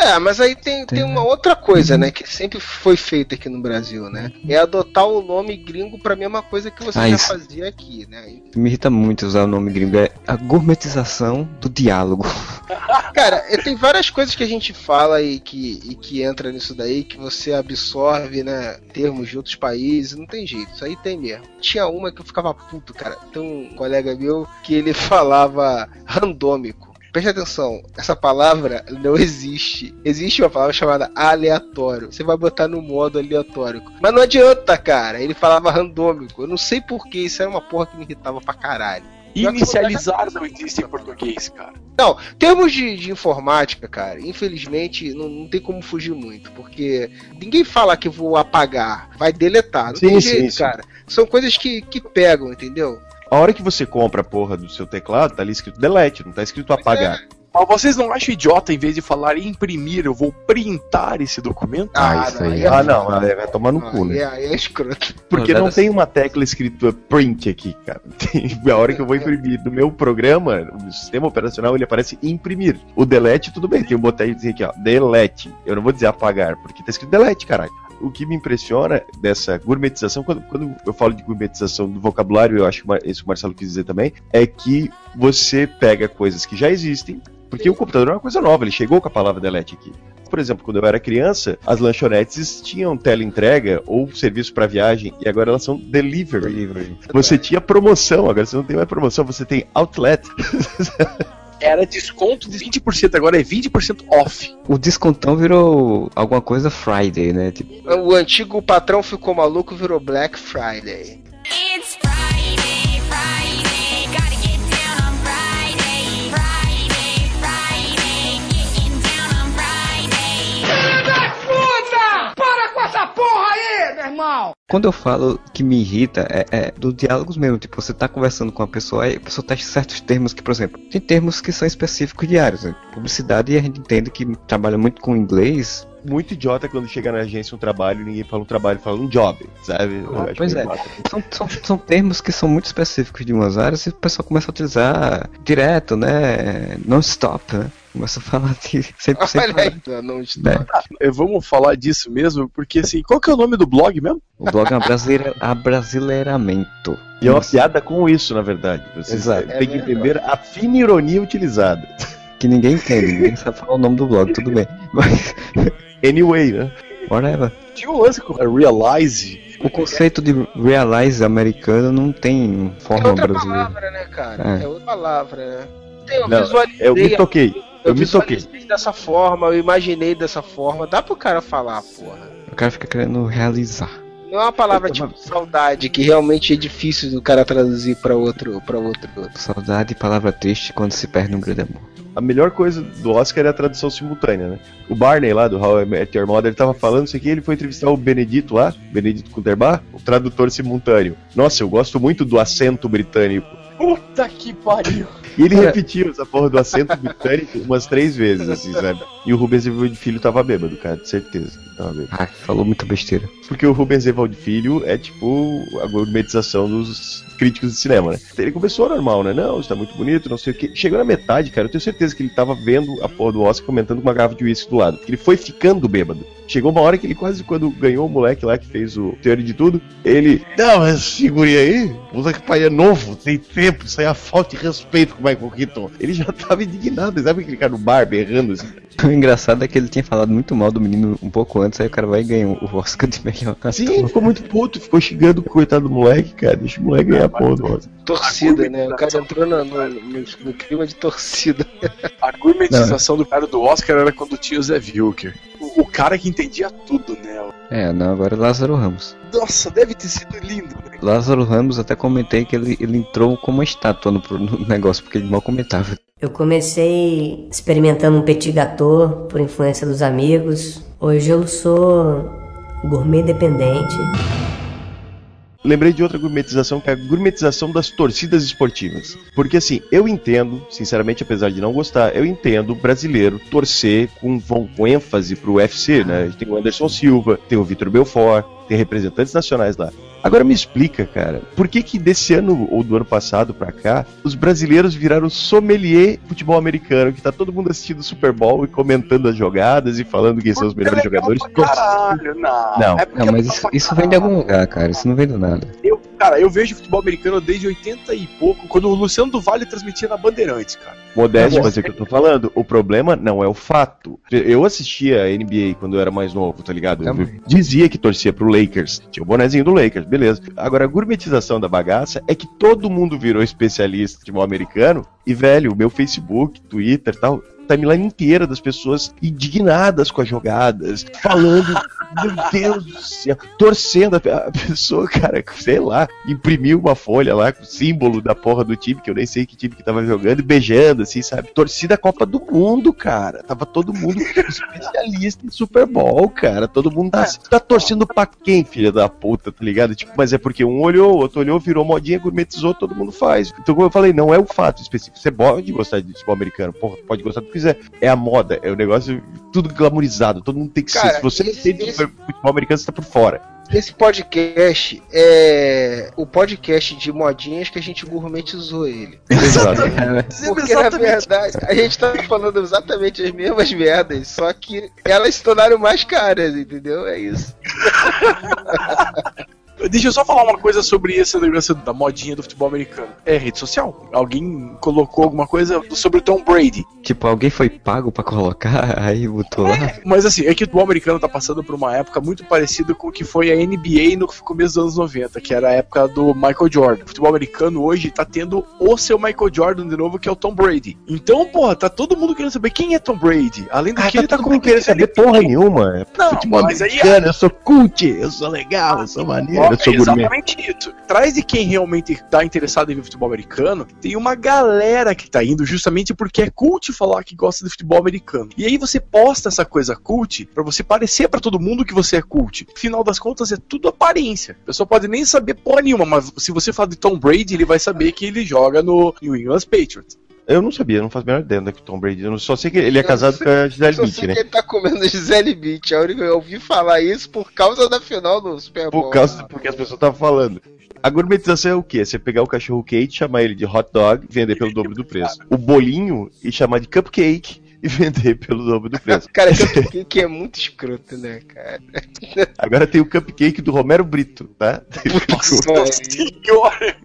É, mas aí tem, tem uma outra coisa, né, que sempre foi feita aqui no Brasil, né? É adotar o nome gringo pra mesma coisa que você Ah, já isso. fazia aqui, né? Me irrita muito usar o nome gringo. É a gourmetização do diálogo. *laughs* Cara, é, tem várias coisas que a gente fala e que, e que entra nisso daí, que você absorve, né? Termos de outros países, não tem jeito, isso aí tem mesmo. Tinha uma que eu ficava puto, cara. Tem um colega meu que ele *laughs* falava randômico. Preste atenção, essa palavra não existe. Existe uma palavra chamada aleatório. Você vai botar no modo aleatório. Mas não adianta, cara. Ele falava randômico. Eu não sei porquê, isso era uma porra que me irritava pra caralho. Inicializar não existe em português, cara. Não, termos de, de informática, cara, infelizmente não, não tem como fugir muito, porque ninguém fala que vou apagar, vai deletar, não Sim, tem sim, jeito, sim. cara. São coisas que, que pegam, entendeu? A hora que você compra a porra do seu teclado, tá ali escrito delete, não tá escrito apagar. Mas vocês não acham idiota, em vez de falar imprimir, eu vou printar esse documento? Ah, isso aí. Ah, não, vai tomar no cu, né? É, é escroto. *laughs* Porque não tem uma tecla escrito print aqui, cara. *laughs* Tem- a hora que eu vou imprimir no meu programa, no sistema operacional, ele aparece imprimir. O delete, tudo bem, tem um botãozinho aqui, ó, delete. Eu não vou dizer apagar, porque tá escrito delete, caralho. O que me impressiona dessa gourmetização, quando, quando eu falo de gourmetização do vocabulário, eu acho que isso o Marcelo quis dizer também, é que você pega coisas que já existem, porque o computador é uma coisa nova, ele chegou com a palavra delete aqui. Por exemplo, quando eu era criança, as lanchonetes tinham teleentrega ou serviço para viagem e agora elas são delivery. Você tinha promoção, agora você não tem mais promoção, você tem outlet. *laughs* Era desconto de 20%, agora é 20% off. O descontão virou alguma coisa Friday, né? Tipo, O antigo patrão ficou maluco, virou Black Friday. Filho meu irmão! Quando eu falo que me irrita, é, é do diálogos mesmo. Tipo, você tá conversando com a pessoa e a pessoa testa certos termos que, por exemplo, tem termos que são específicos diários. Né? Publicidade, a gente entende que trabalha muito com inglês. Muito idiota quando chega na agência um trabalho e ninguém fala um trabalho, fala um job, sabe? Acho pois é, são, são, são termos que são muito específicos de umas áreas e o pessoal começa a utilizar direto, né? Non-stop, né? Começa a falar de sempre, sempre Olha aí, não está. Eh, Vamos falar disso mesmo, porque assim, qual que é o nome do blog mesmo? O blog é brasileira, abrasileiramento. E é uma piada com isso, na verdade. Você Exato. tem que entender a fina ironia utilizada. Que ninguém entende, ninguém sabe falar o nome do blog, tudo bem. Mas, Anyway, né? Whatever. Tinha um lance com Realize. O conceito de realize americano não tem É forma outra brasileira. palavra, né, cara? É. É, outra palavra, né? Eu Não, visualizei. eu me toquei. Eu me toquei. dessa forma, eu imaginei dessa forma. Dá pro cara falar, porra. O cara fica querendo realizar. Não é uma palavra tipo saudade, que realmente é difícil do cara traduzir pra outro, pra outro. Saudade e palavra triste quando se perde um grande amor. A melhor coisa do Oscar é a tradução simultânea, né? O Barney lá do How I Met Your Mother, ele tava falando isso aqui, ele foi entrevistar o Benedito lá, Benedito Cumberbatch, o tradutor simultâneo. Nossa, eu gosto muito do acento britânico. Puta que pariu. E ele repetiu essa porra do acento britânico umas três vezes, assim, sabe? E o Rubens Evaldo Filho tava bêbado, cara, de certeza. que Tava bêbado. Ai, falou muita besteira. Porque o Rubens Evaldo Filho é tipo a gourmetização dos críticos de cinema, né? Ele começou normal, né? Não, está muito bonito, não sei o que. Chegou na metade, cara, eu tenho certeza que ele tava vendo a porra do Oscar comentando com uma garrafa de uísque do lado. Ele foi ficando bêbado. Chegou uma hora que ele quase, quando ganhou o moleque lá que fez o Teoria de Tudo, ele. Não, mas figurinha aí, puta que pai é novo, tem tempo, isso aí é falta de respeito Michael Keaton. Ele já tava indignado, sabe aquele cara no bar berrando assim? *laughs* O engraçado é que ele tinha falado muito mal do menino um pouco antes, aí o cara vai e ganha o Oscar de melhor ator. Sim, ficou muito puto, ficou xingando o coitado do moleque, cara. Deixa o moleque ganhar a porra do Oscar. Torcida, né? O cara entrou no, no, no- no clima de torcida. A gourmetização do cara do Oscar era quando tinha o Zé Vilker. O, o cara que entendia tudo, né? É, não, agora é Lázaro Ramos. Nossa, deve ter sido lindo, né? Lázaro Ramos até comentei que ele, ele entrou como uma estátua no, no negócio, porque ele mal comentava. Eu comecei experimentando um petit gâteau por influência dos amigos. Hoje eu sou gourmet dependente. Lembrei de outra gourmetização, que é a gourmetização das torcidas esportivas. Porque assim, eu entendo, sinceramente, apesar de não gostar, eu entendo brasileiro torcer com, com, com ênfase pro UFC, né? A gente tem o Anderson Silva, tem o Vitor Belfort, tem representantes nacionais lá. Agora me explica, cara, por que que desse ano ou do ano passado pra cá, os brasileiros viraram sommelier futebol americano, que tá todo mundo assistindo o Super Bowl e comentando as jogadas e falando quem são os melhores jogadores. Caralho, não. Não. É Não, mas isso, isso vem de algum lugar, cara. Isso não vem do nada. eu, cara, eu vejo futebol americano desde 80 e pouco, quando o Luciano do Vale transmitia na Bandeirantes, cara. Modéstia, mas é o que eu tô falando. O problema não é o fato. Eu assistia a NBA quando eu era mais novo, tá ligado? Eu dizia que torcia pro Lakers. Tinha o bonezinho do Lakers, beleza. Agora, a gourmetização da bagaça é que todo mundo virou especialista de futebol americano. E, velho, o meu Facebook, Twitter e tal, timeline inteira das pessoas indignadas com as jogadas, falando, meu Deus do céu, torcendo. A pessoa, cara, sei lá, imprimiu uma folha lá com o símbolo da porra do time, que eu nem sei que time que tava jogando, e beijando, assim, sabe? Torcida Copa do Mundo, cara. Tava todo mundo especialista em Super Bowl, cara. Todo mundo tá, tá torcendo pra quem, filha da puta, tá ligado? Tipo, mas é porque um olhou, outro olhou, virou modinha, gourmetizou, todo mundo faz. Então, como eu falei, não é o fato específico. Você pode gostar de futebol americano, porra, pode gostar do que quiser. É a moda, é o negócio tudo glamorizado, todo mundo tem que ser. Cara, Se você não entende de futebol americano, você tá por fora. Esse podcast é o podcast de modinhas que a gente gourmetizou ele. Exato. *laughs* Porque na verdade a gente tá falando exatamente as mesmas merdas, só que elas se tornaram mais caras, entendeu? É isso. *laughs* Deixa eu só falar uma coisa sobre esse negócio da modinha do futebol americano. É rede social. Alguém colocou alguma coisa sobre o Tom Brady. Tipo, alguém foi pago pra colocar, *laughs* aí botou lá. Mas assim, é que o futebol americano tá passando por uma época muito parecida com o que foi a NBA no começo dos anos 90, que era a época do Michael Jordan. O futebol americano hoje tá tendo o seu Michael Jordan de novo, que é o Tom Brady. Então, porra, tá todo mundo querendo saber quem é Tom Brady. Além do Ah, que ele tá com querendo saber porra nenhuma. Não, futebol mas aí- americano, eu sou cult, eu sou legal, eu sou maneiro, sou É exatamente isso. Atrás de quem realmente tá interessado em ver futebol americano, tem uma galera que tá indo justamente porque é cult falar que gosta de futebol americano. E aí você posta essa coisa cult pra você parecer pra todo mundo que você é cult. Final das contas é tudo aparência. A pessoa pode nem saber porra nenhuma, mas se você falar de Tom Brady, ele vai saber que ele joga no New England Patriots. Eu não sabia, eu não faço a menor ideia onde é que o Tom Brady. Eu só sei que ele é casado com a Gisele Só Bündchen, sei né? que ele tá comendo *laughs* Gisele Beach. Eu ouvi falar isso por causa da final do Super Bowl. Por causa porque as pessoas estavam falando. A gourmetização é o quê? Você pegar o cachorro quente, chamar ele de hot dog vender pelo dobro do preço. O bolinho e chamar de cupcake e vender pelo dobro do preço. *laughs* Cara, que é muito escroto, né, cara? Agora tem o cupcake do Romero Brito, tá? Nossa senhora!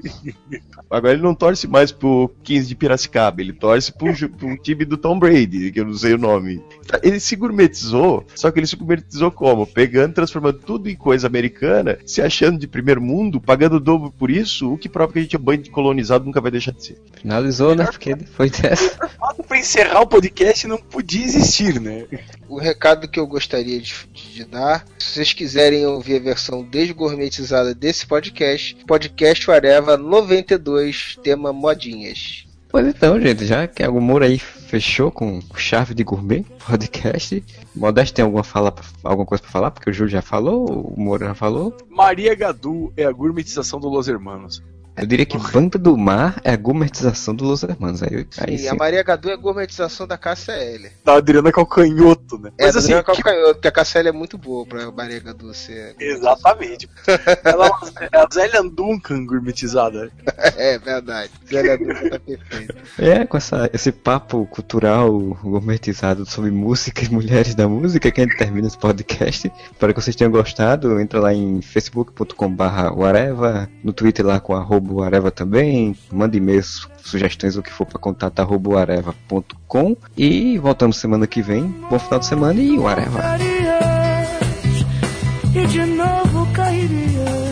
Agora ele não torce mais pro 15 de Piracicaba, ele torce pro, pro time do Tom Brady, que eu não sei o nome. Tá, Ele se gourmetizou, só que ele se gourmetizou como? Pegando, transformando tudo em coisa americana, se achando de primeiro mundo, pagando o dobro por isso, o que prova que a gente é banho de colonizado nunca vai deixar de ser. Finalizou, né? Porque depois dessa. Pra encerrar o podcast não podia existir, né? O recado que eu gostaria de, de dar, se vocês quiserem ouvir a versão desgourmetizada desse podcast, podcast Areva 92, tema modinhas. Pois então, gente, já que o Moura aí fechou com chave de gourmet podcast. Modesto tem alguma, fala, alguma coisa pra falar? Porque o Júlio já falou, o Moura já falou. Maria Gadu é a gourmetização do Los Hermanos. Eu diria que Banda do Mar é a gourmetização do Los Hermanos. Aí, aí Sim, a sim. Maria Gadu é a gourmetização da Cássia L. Da Adriana Calcanhoto, né? É, Mas assim, que- Calcanhoto, porque a Cássia L é muito boa pra Maria Gadu ser. Exatamente. Ela é a Zélia Duncan gourmetizada. é verdade. Zélia Duncan tá perfeita. É, com essa, esse papo cultural gourmetizado sobre música e mulheres da música que a gente termina esse podcast. Espero que vocês tenham gostado. Entra lá em facebook.com.br Areva, no Twitter lá com arroba Areva também. Manda e-mails, sugestões, o que for para contato arroba areva.com. E voltamos semana que vem. Bom final de semana e o Areva. e de novo cairias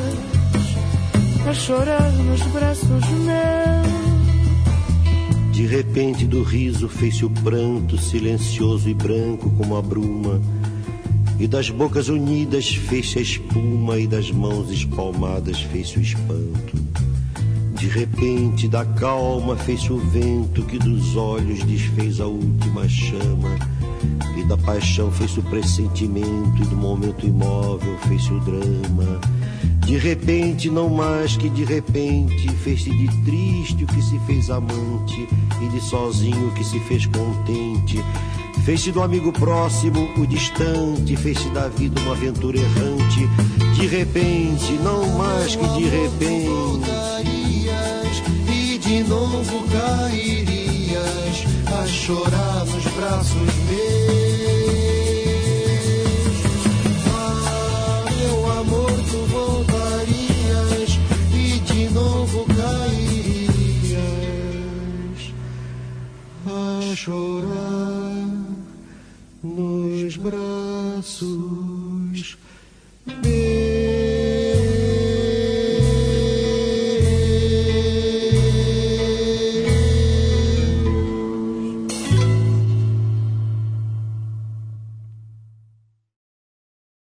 a chorar nos braços meus. De repente do riso fez-se o pranto silencioso e branco como a bruma. E das bocas unidas fez-se a espuma e das mãos espalmadas fez-se o espanto. De repente da calma fez-se o vento que dos olhos desfez a última chama. E da paixão fez-se o pressentimento e do momento imóvel fez-se o drama. De repente, não mais que de repente, fez-se de triste o que se fez amante, e de sozinho o que se fez contente. Fez-se do amigo próximo o distante, fez-se da vida uma aventura errante. De repente, não mais que de repente. Novo cairias a chorar nos braços meus. Ah, meu amor, tu voltarias e de novo cairias a chorar nos braços